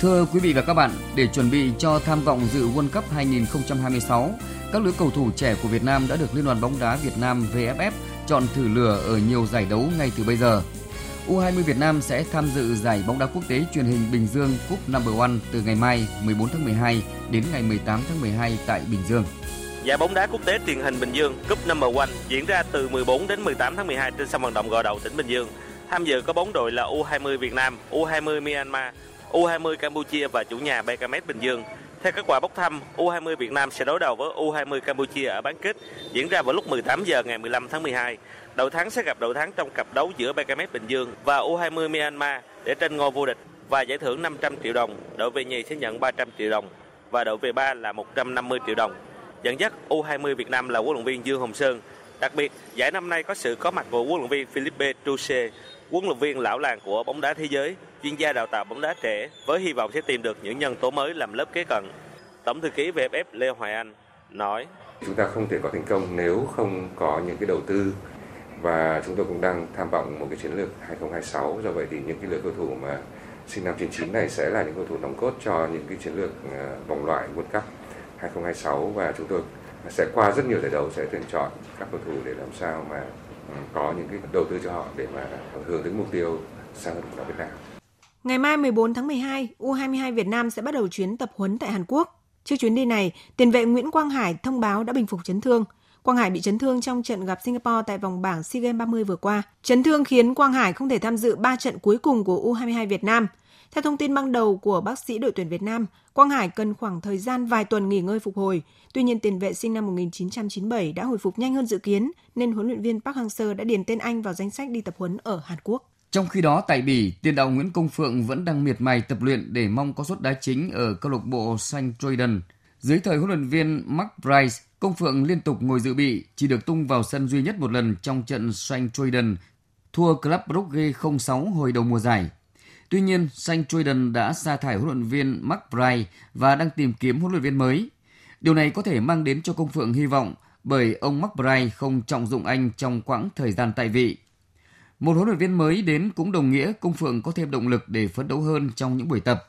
Thưa quý vị và các bạn, để chuẩn bị cho tham vọng dự World Cup 2026, các lứa cầu thủ trẻ của Việt Nam đã được Liên đoàn bóng đá Việt Nam VFF chọn thử lửa ở nhiều giải đấu ngay từ bây giờ. U20 Việt Nam sẽ tham dự giải bóng đá quốc tế truyền hình Bình Dương Cup Number One từ ngày mai 14 tháng 12 đến ngày 18 tháng 12 tại Bình Dương. Giải bóng đá quốc tế truyền hình Bình Dương Cup Number One diễn ra từ 14 đến 18 tháng 12 trên sân vận động Gò Đậu, tỉnh Bình Dương. Tham dự có bóng đội là U20 Việt Nam, U20 Myanmar, U20 Campuchia và chủ nhà BKMS Bình Dương. Theo kết quả bốc thăm, U20 Việt Nam sẽ đối đầu với U20 Campuchia ở bán kết diễn ra vào lúc 18 giờ ngày 15 tháng 12. Đội thắng sẽ gặp đội thắng trong cặp đấu giữa BKMS Bình Dương và U20 Myanmar để tranh ngôi vô địch và giải thưởng 500 triệu đồng. Đội về nhì sẽ nhận 300 triệu đồng và đội về ba là 150 triệu đồng. Dẫn dắt U20 Việt Nam là huấn luyện viên Dương Hồng Sơn. Đặc biệt, giải năm nay có sự có mặt của huấn luyện viên Philippe Trouche, huấn luyện viên lão làng của bóng đá thế giới, chuyên gia đào tạo bóng đá trẻ với hy vọng sẽ tìm được những nhân tố mới làm lớp kế cận. Tổng thư ký VFF Lê Hoài Anh nói: Chúng ta không thể có thành công nếu không có những cái đầu tư và chúng tôi cũng đang tham vọng một cái chiến lược 2026 do vậy thì những cái lựa cầu thủ mà sinh năm 99 này sẽ là những cầu thủ nòng cốt cho những cái chiến lược ờ, vòng loại World Cup 2026 và chúng tôi sẽ qua rất nhiều giải đấu, sẽ tuyển chọn các cầu thủ để làm sao mà ừ, có những cái đầu tư cho họ để mà hướng đến mục tiêu sang bóng đá Việt Nam. Ngày mai 14 tháng 12, U22 Việt Nam sẽ bắt đầu chuyến tập huấn tại Hàn Quốc. Trước chuyến đi này, tiền vệ Nguyễn Quang Hải thông báo đã bình phục chấn thương. Quang Hải bị chấn thương trong trận gặp Singapore tại vòng bảng SEA Games 30 vừa qua. Chấn thương khiến Quang Hải không thể tham dự 3 trận cuối cùng của U22 Việt Nam. Theo thông tin ban đầu của bác sĩ đội tuyển Việt Nam, Quang Hải cần khoảng thời gian vài tuần nghỉ ngơi phục hồi. Tuy nhiên, tiền vệ sinh năm 1997 đã hồi phục nhanh hơn dự kiến, nên huấn luyện viên Park Hang-seo đã điền tên anh vào danh sách đi tập huấn ở Hàn Quốc. Trong khi đó tại Bỉ, tiền đạo Nguyễn Công Phượng vẫn đang miệt mài tập luyện để mong có suất đá chính ở câu lạc bộ Saint Troiden. Dưới thời huấn luyện viên Mark Price, Công Phượng liên tục ngồi dự bị, chỉ được tung vào sân duy nhất một lần trong trận Saint Troiden, thua Club Brugge 0-6 hồi đầu mùa giải. Tuy nhiên, Saint Troiden đã sa thải huấn luyện viên Mark Price và đang tìm kiếm huấn luyện viên mới. Điều này có thể mang đến cho Công Phượng hy vọng bởi ông Mark Price không trọng dụng anh trong quãng thời gian tại vị. Một huấn luyện viên mới đến cũng đồng nghĩa Công Phượng có thêm động lực để phấn đấu hơn trong những buổi tập.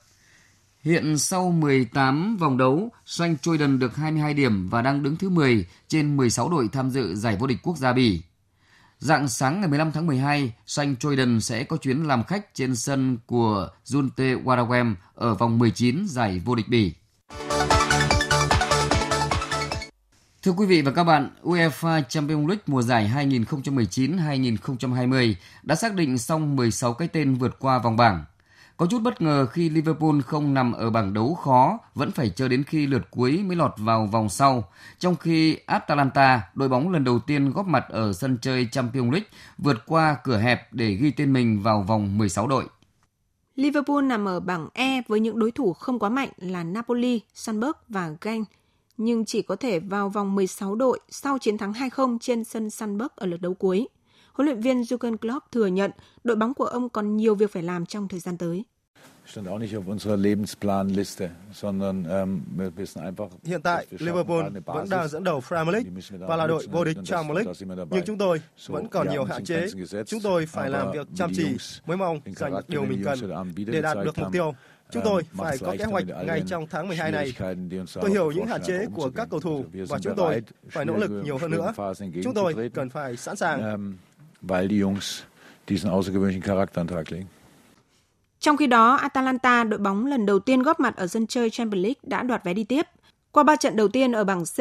Hiện sau 18 vòng đấu, Doanh đần được 22 điểm và đang đứng thứ 10 trên 16 đội tham dự giải vô địch quốc gia Bỉ. Dạng sáng ngày 15 tháng 12, Doanh đần sẽ có chuyến làm khách trên sân của Junte Warawem ở vòng 19 giải vô địch Bỉ. Thưa quý vị và các bạn, UEFA Champions League mùa giải 2019-2020 đã xác định xong 16 cái tên vượt qua vòng bảng. Có chút bất ngờ khi Liverpool không nằm ở bảng đấu khó, vẫn phải chờ đến khi lượt cuối mới lọt vào vòng sau. Trong khi Atalanta, đội bóng lần đầu tiên góp mặt ở sân chơi Champions League, vượt qua cửa hẹp để ghi tên mình vào vòng 16 đội. Liverpool nằm ở bảng E với những đối thủ không quá mạnh là Napoli, Sunberg và Genk, nhưng chỉ có thể vào vòng 16 đội sau chiến thắng 2-0 trên sân Sunburg ở lượt đấu cuối. Huấn luyện viên Jurgen Klopp thừa nhận đội bóng của ông còn nhiều việc phải làm trong thời gian tới. Hiện tại, Liverpool vẫn đang dẫn đầu Premier League và là đội vô địch Champions League, nhưng chúng tôi vẫn còn nhiều hạn chế. Chúng tôi phải làm việc chăm chỉ mới mong giành điều mình cần để đạt được mục tiêu. Chúng tôi phải có kế hoạch ngay trong tháng 12 này. Tôi hiểu những hạn chế của các cầu thủ và chúng tôi phải nỗ lực nhiều hơn nữa. Chúng tôi cần phải sẵn sàng. Trong khi đó, Atalanta, đội bóng lần đầu tiên góp mặt ở sân chơi Champions League đã đoạt vé đi tiếp. Qua 3 trận đầu tiên ở bảng C,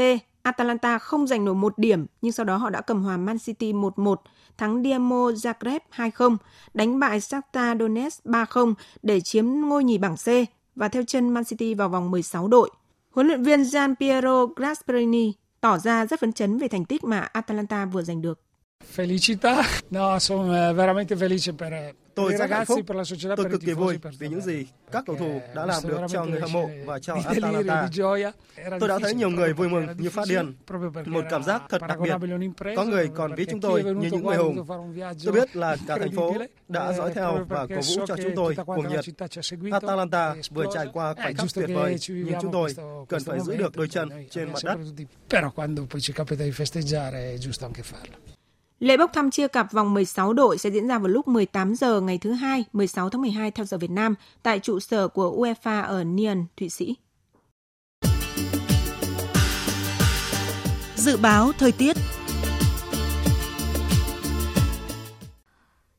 Atalanta không giành nổi một điểm, nhưng sau đó họ đã cầm hòa Man City 1-1, thắng Dinamo Zagreb 2-0, đánh bại Shakhtar Donetsk 3-0 để chiếm ngôi nhì bảng C và theo chân Man City vào vòng 16 đội. Huấn luyện viên Gian Piero Gasperini tỏ ra rất phấn chấn về thành tích mà Atalanta vừa giành được. Felicità, no, sono eh, veramente felice per eh, Tôi rất hạnh phúc. Tôi cực kỳ vui vì những gì các cầu thủ đã làm được cho người hâm mộ và cho Atalanta. Tôi đã thấy nhiều người vui mừng như phát điên. Một cảm giác thật đặc biệt. Có người còn ví chúng tôi như những người hùng. Tôi biết là cả thành phố đã dõi theo và cổ vũ cho chúng tôi cuồng nhiệt. Atalanta vừa trải qua khoảnh khắc tuyệt vời, nhưng chúng tôi cần phải giữ được đôi chân trên mặt đất. Però quando poi ci capita di festeggiare è giusto anche farlo. Lễ bốc thăm chia cặp vòng 16 đội sẽ diễn ra vào lúc 18 giờ ngày thứ hai, 16 tháng 12 theo giờ Việt Nam tại trụ sở của UEFA ở Nyon, Thụy Sĩ. Dự báo thời tiết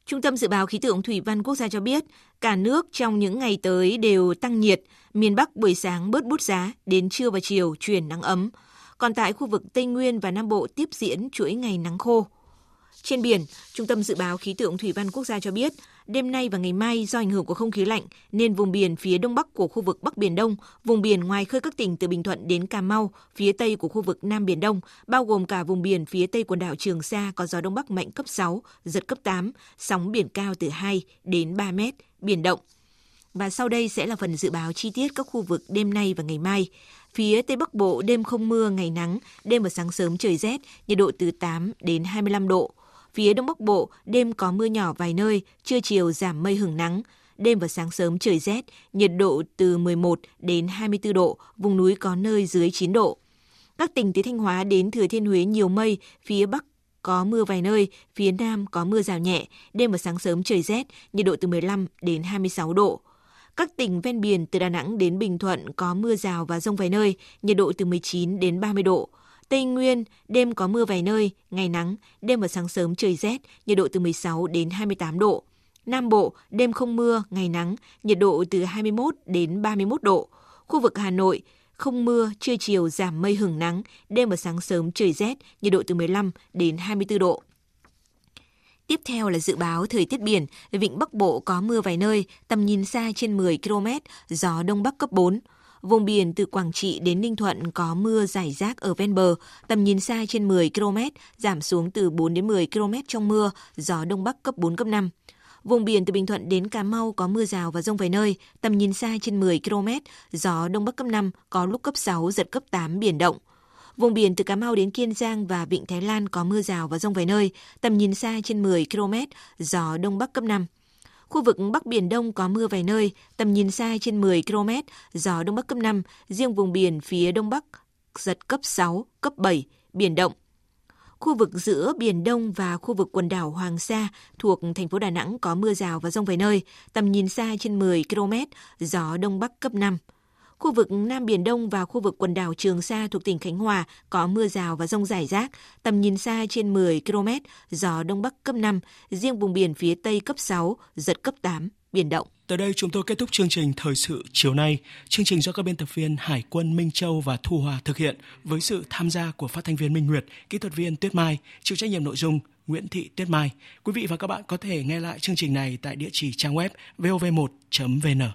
Trung tâm Dự báo Khí tượng Thủy văn Quốc gia cho biết, cả nước trong những ngày tới đều tăng nhiệt, miền Bắc buổi sáng bớt bút giá, đến trưa và chiều chuyển nắng ấm. Còn tại khu vực Tây Nguyên và Nam Bộ tiếp diễn chuỗi ngày nắng khô. Trên biển, Trung tâm Dự báo Khí tượng Thủy văn Quốc gia cho biết, đêm nay và ngày mai do ảnh hưởng của không khí lạnh nên vùng biển phía đông bắc của khu vực Bắc Biển Đông, vùng biển ngoài khơi các tỉnh từ Bình Thuận đến Cà Mau, phía tây của khu vực Nam Biển Đông, bao gồm cả vùng biển phía tây quần đảo Trường Sa có gió đông bắc mạnh cấp 6, giật cấp 8, sóng biển cao từ 2 đến 3 mét, biển động. Và sau đây sẽ là phần dự báo chi tiết các khu vực đêm nay và ngày mai. Phía Tây Bắc Bộ đêm không mưa, ngày nắng, đêm và sáng sớm trời rét, nhiệt độ từ 8 đến 25 độ. Phía Đông Bắc Bộ, đêm có mưa nhỏ vài nơi, trưa chiều giảm mây hưởng nắng. Đêm và sáng sớm trời rét, nhiệt độ từ 11 đến 24 độ, vùng núi có nơi dưới 9 độ. Các tỉnh từ Thanh Hóa đến Thừa Thiên Huế nhiều mây, phía Bắc có mưa vài nơi, phía Nam có mưa rào nhẹ, đêm và sáng sớm trời rét, nhiệt độ từ 15 đến 26 độ. Các tỉnh ven biển từ Đà Nẵng đến Bình Thuận có mưa rào và rông vài nơi, nhiệt độ từ 19 đến 30 độ. Tây Nguyên, đêm có mưa vài nơi, ngày nắng, đêm và sáng sớm trời rét, nhiệt độ từ 16 đến 28 độ. Nam Bộ, đêm không mưa, ngày nắng, nhiệt độ từ 21 đến 31 độ. Khu vực Hà Nội, không mưa, trưa chiều giảm mây hưởng nắng, đêm và sáng sớm trời rét, nhiệt độ từ 15 đến 24 độ. Tiếp theo là dự báo thời tiết biển, vịnh Bắc Bộ có mưa vài nơi, tầm nhìn xa trên 10 km, gió Đông Bắc cấp 4. Vùng biển từ Quảng Trị đến Ninh Thuận có mưa rải rác ở ven bờ, tầm nhìn xa trên 10 km, giảm xuống từ 4 đến 10 km trong mưa, gió Đông Bắc cấp 4, cấp 5. Vùng biển từ Bình Thuận đến Cà Mau có mưa rào và rông vài nơi, tầm nhìn xa trên 10 km, gió Đông Bắc cấp 5, có lúc cấp 6, giật cấp 8, biển động. Vùng biển từ Cà Mau đến Kiên Giang và Vịnh Thái Lan có mưa rào và rông vài nơi, tầm nhìn xa trên 10 km, gió Đông Bắc cấp 5. Khu vực Bắc Biển Đông có mưa vài nơi, tầm nhìn xa trên 10 km, gió Đông Bắc cấp 5, riêng vùng biển phía Đông Bắc giật cấp 6, cấp 7, biển động. Khu vực giữa Biển Đông và khu vực quần đảo Hoàng Sa thuộc thành phố Đà Nẵng có mưa rào và rông vài nơi, tầm nhìn xa trên 10 km, gió Đông Bắc cấp 5. Khu vực Nam Biển Đông và khu vực quần đảo Trường Sa thuộc tỉnh Khánh Hòa có mưa rào và rông rải rác, tầm nhìn xa trên 10 km, gió Đông Bắc cấp 5, riêng vùng biển phía Tây cấp 6, giật cấp 8, biển động. Tới đây chúng tôi kết thúc chương trình Thời sự chiều nay. Chương trình do các biên tập viên Hải quân Minh Châu và Thu Hòa thực hiện với sự tham gia của phát thanh viên Minh Nguyệt, kỹ thuật viên Tuyết Mai, chịu trách nhiệm nội dung Nguyễn Thị Tuyết Mai. Quý vị và các bạn có thể nghe lại chương trình này tại địa chỉ trang web vov1.vn.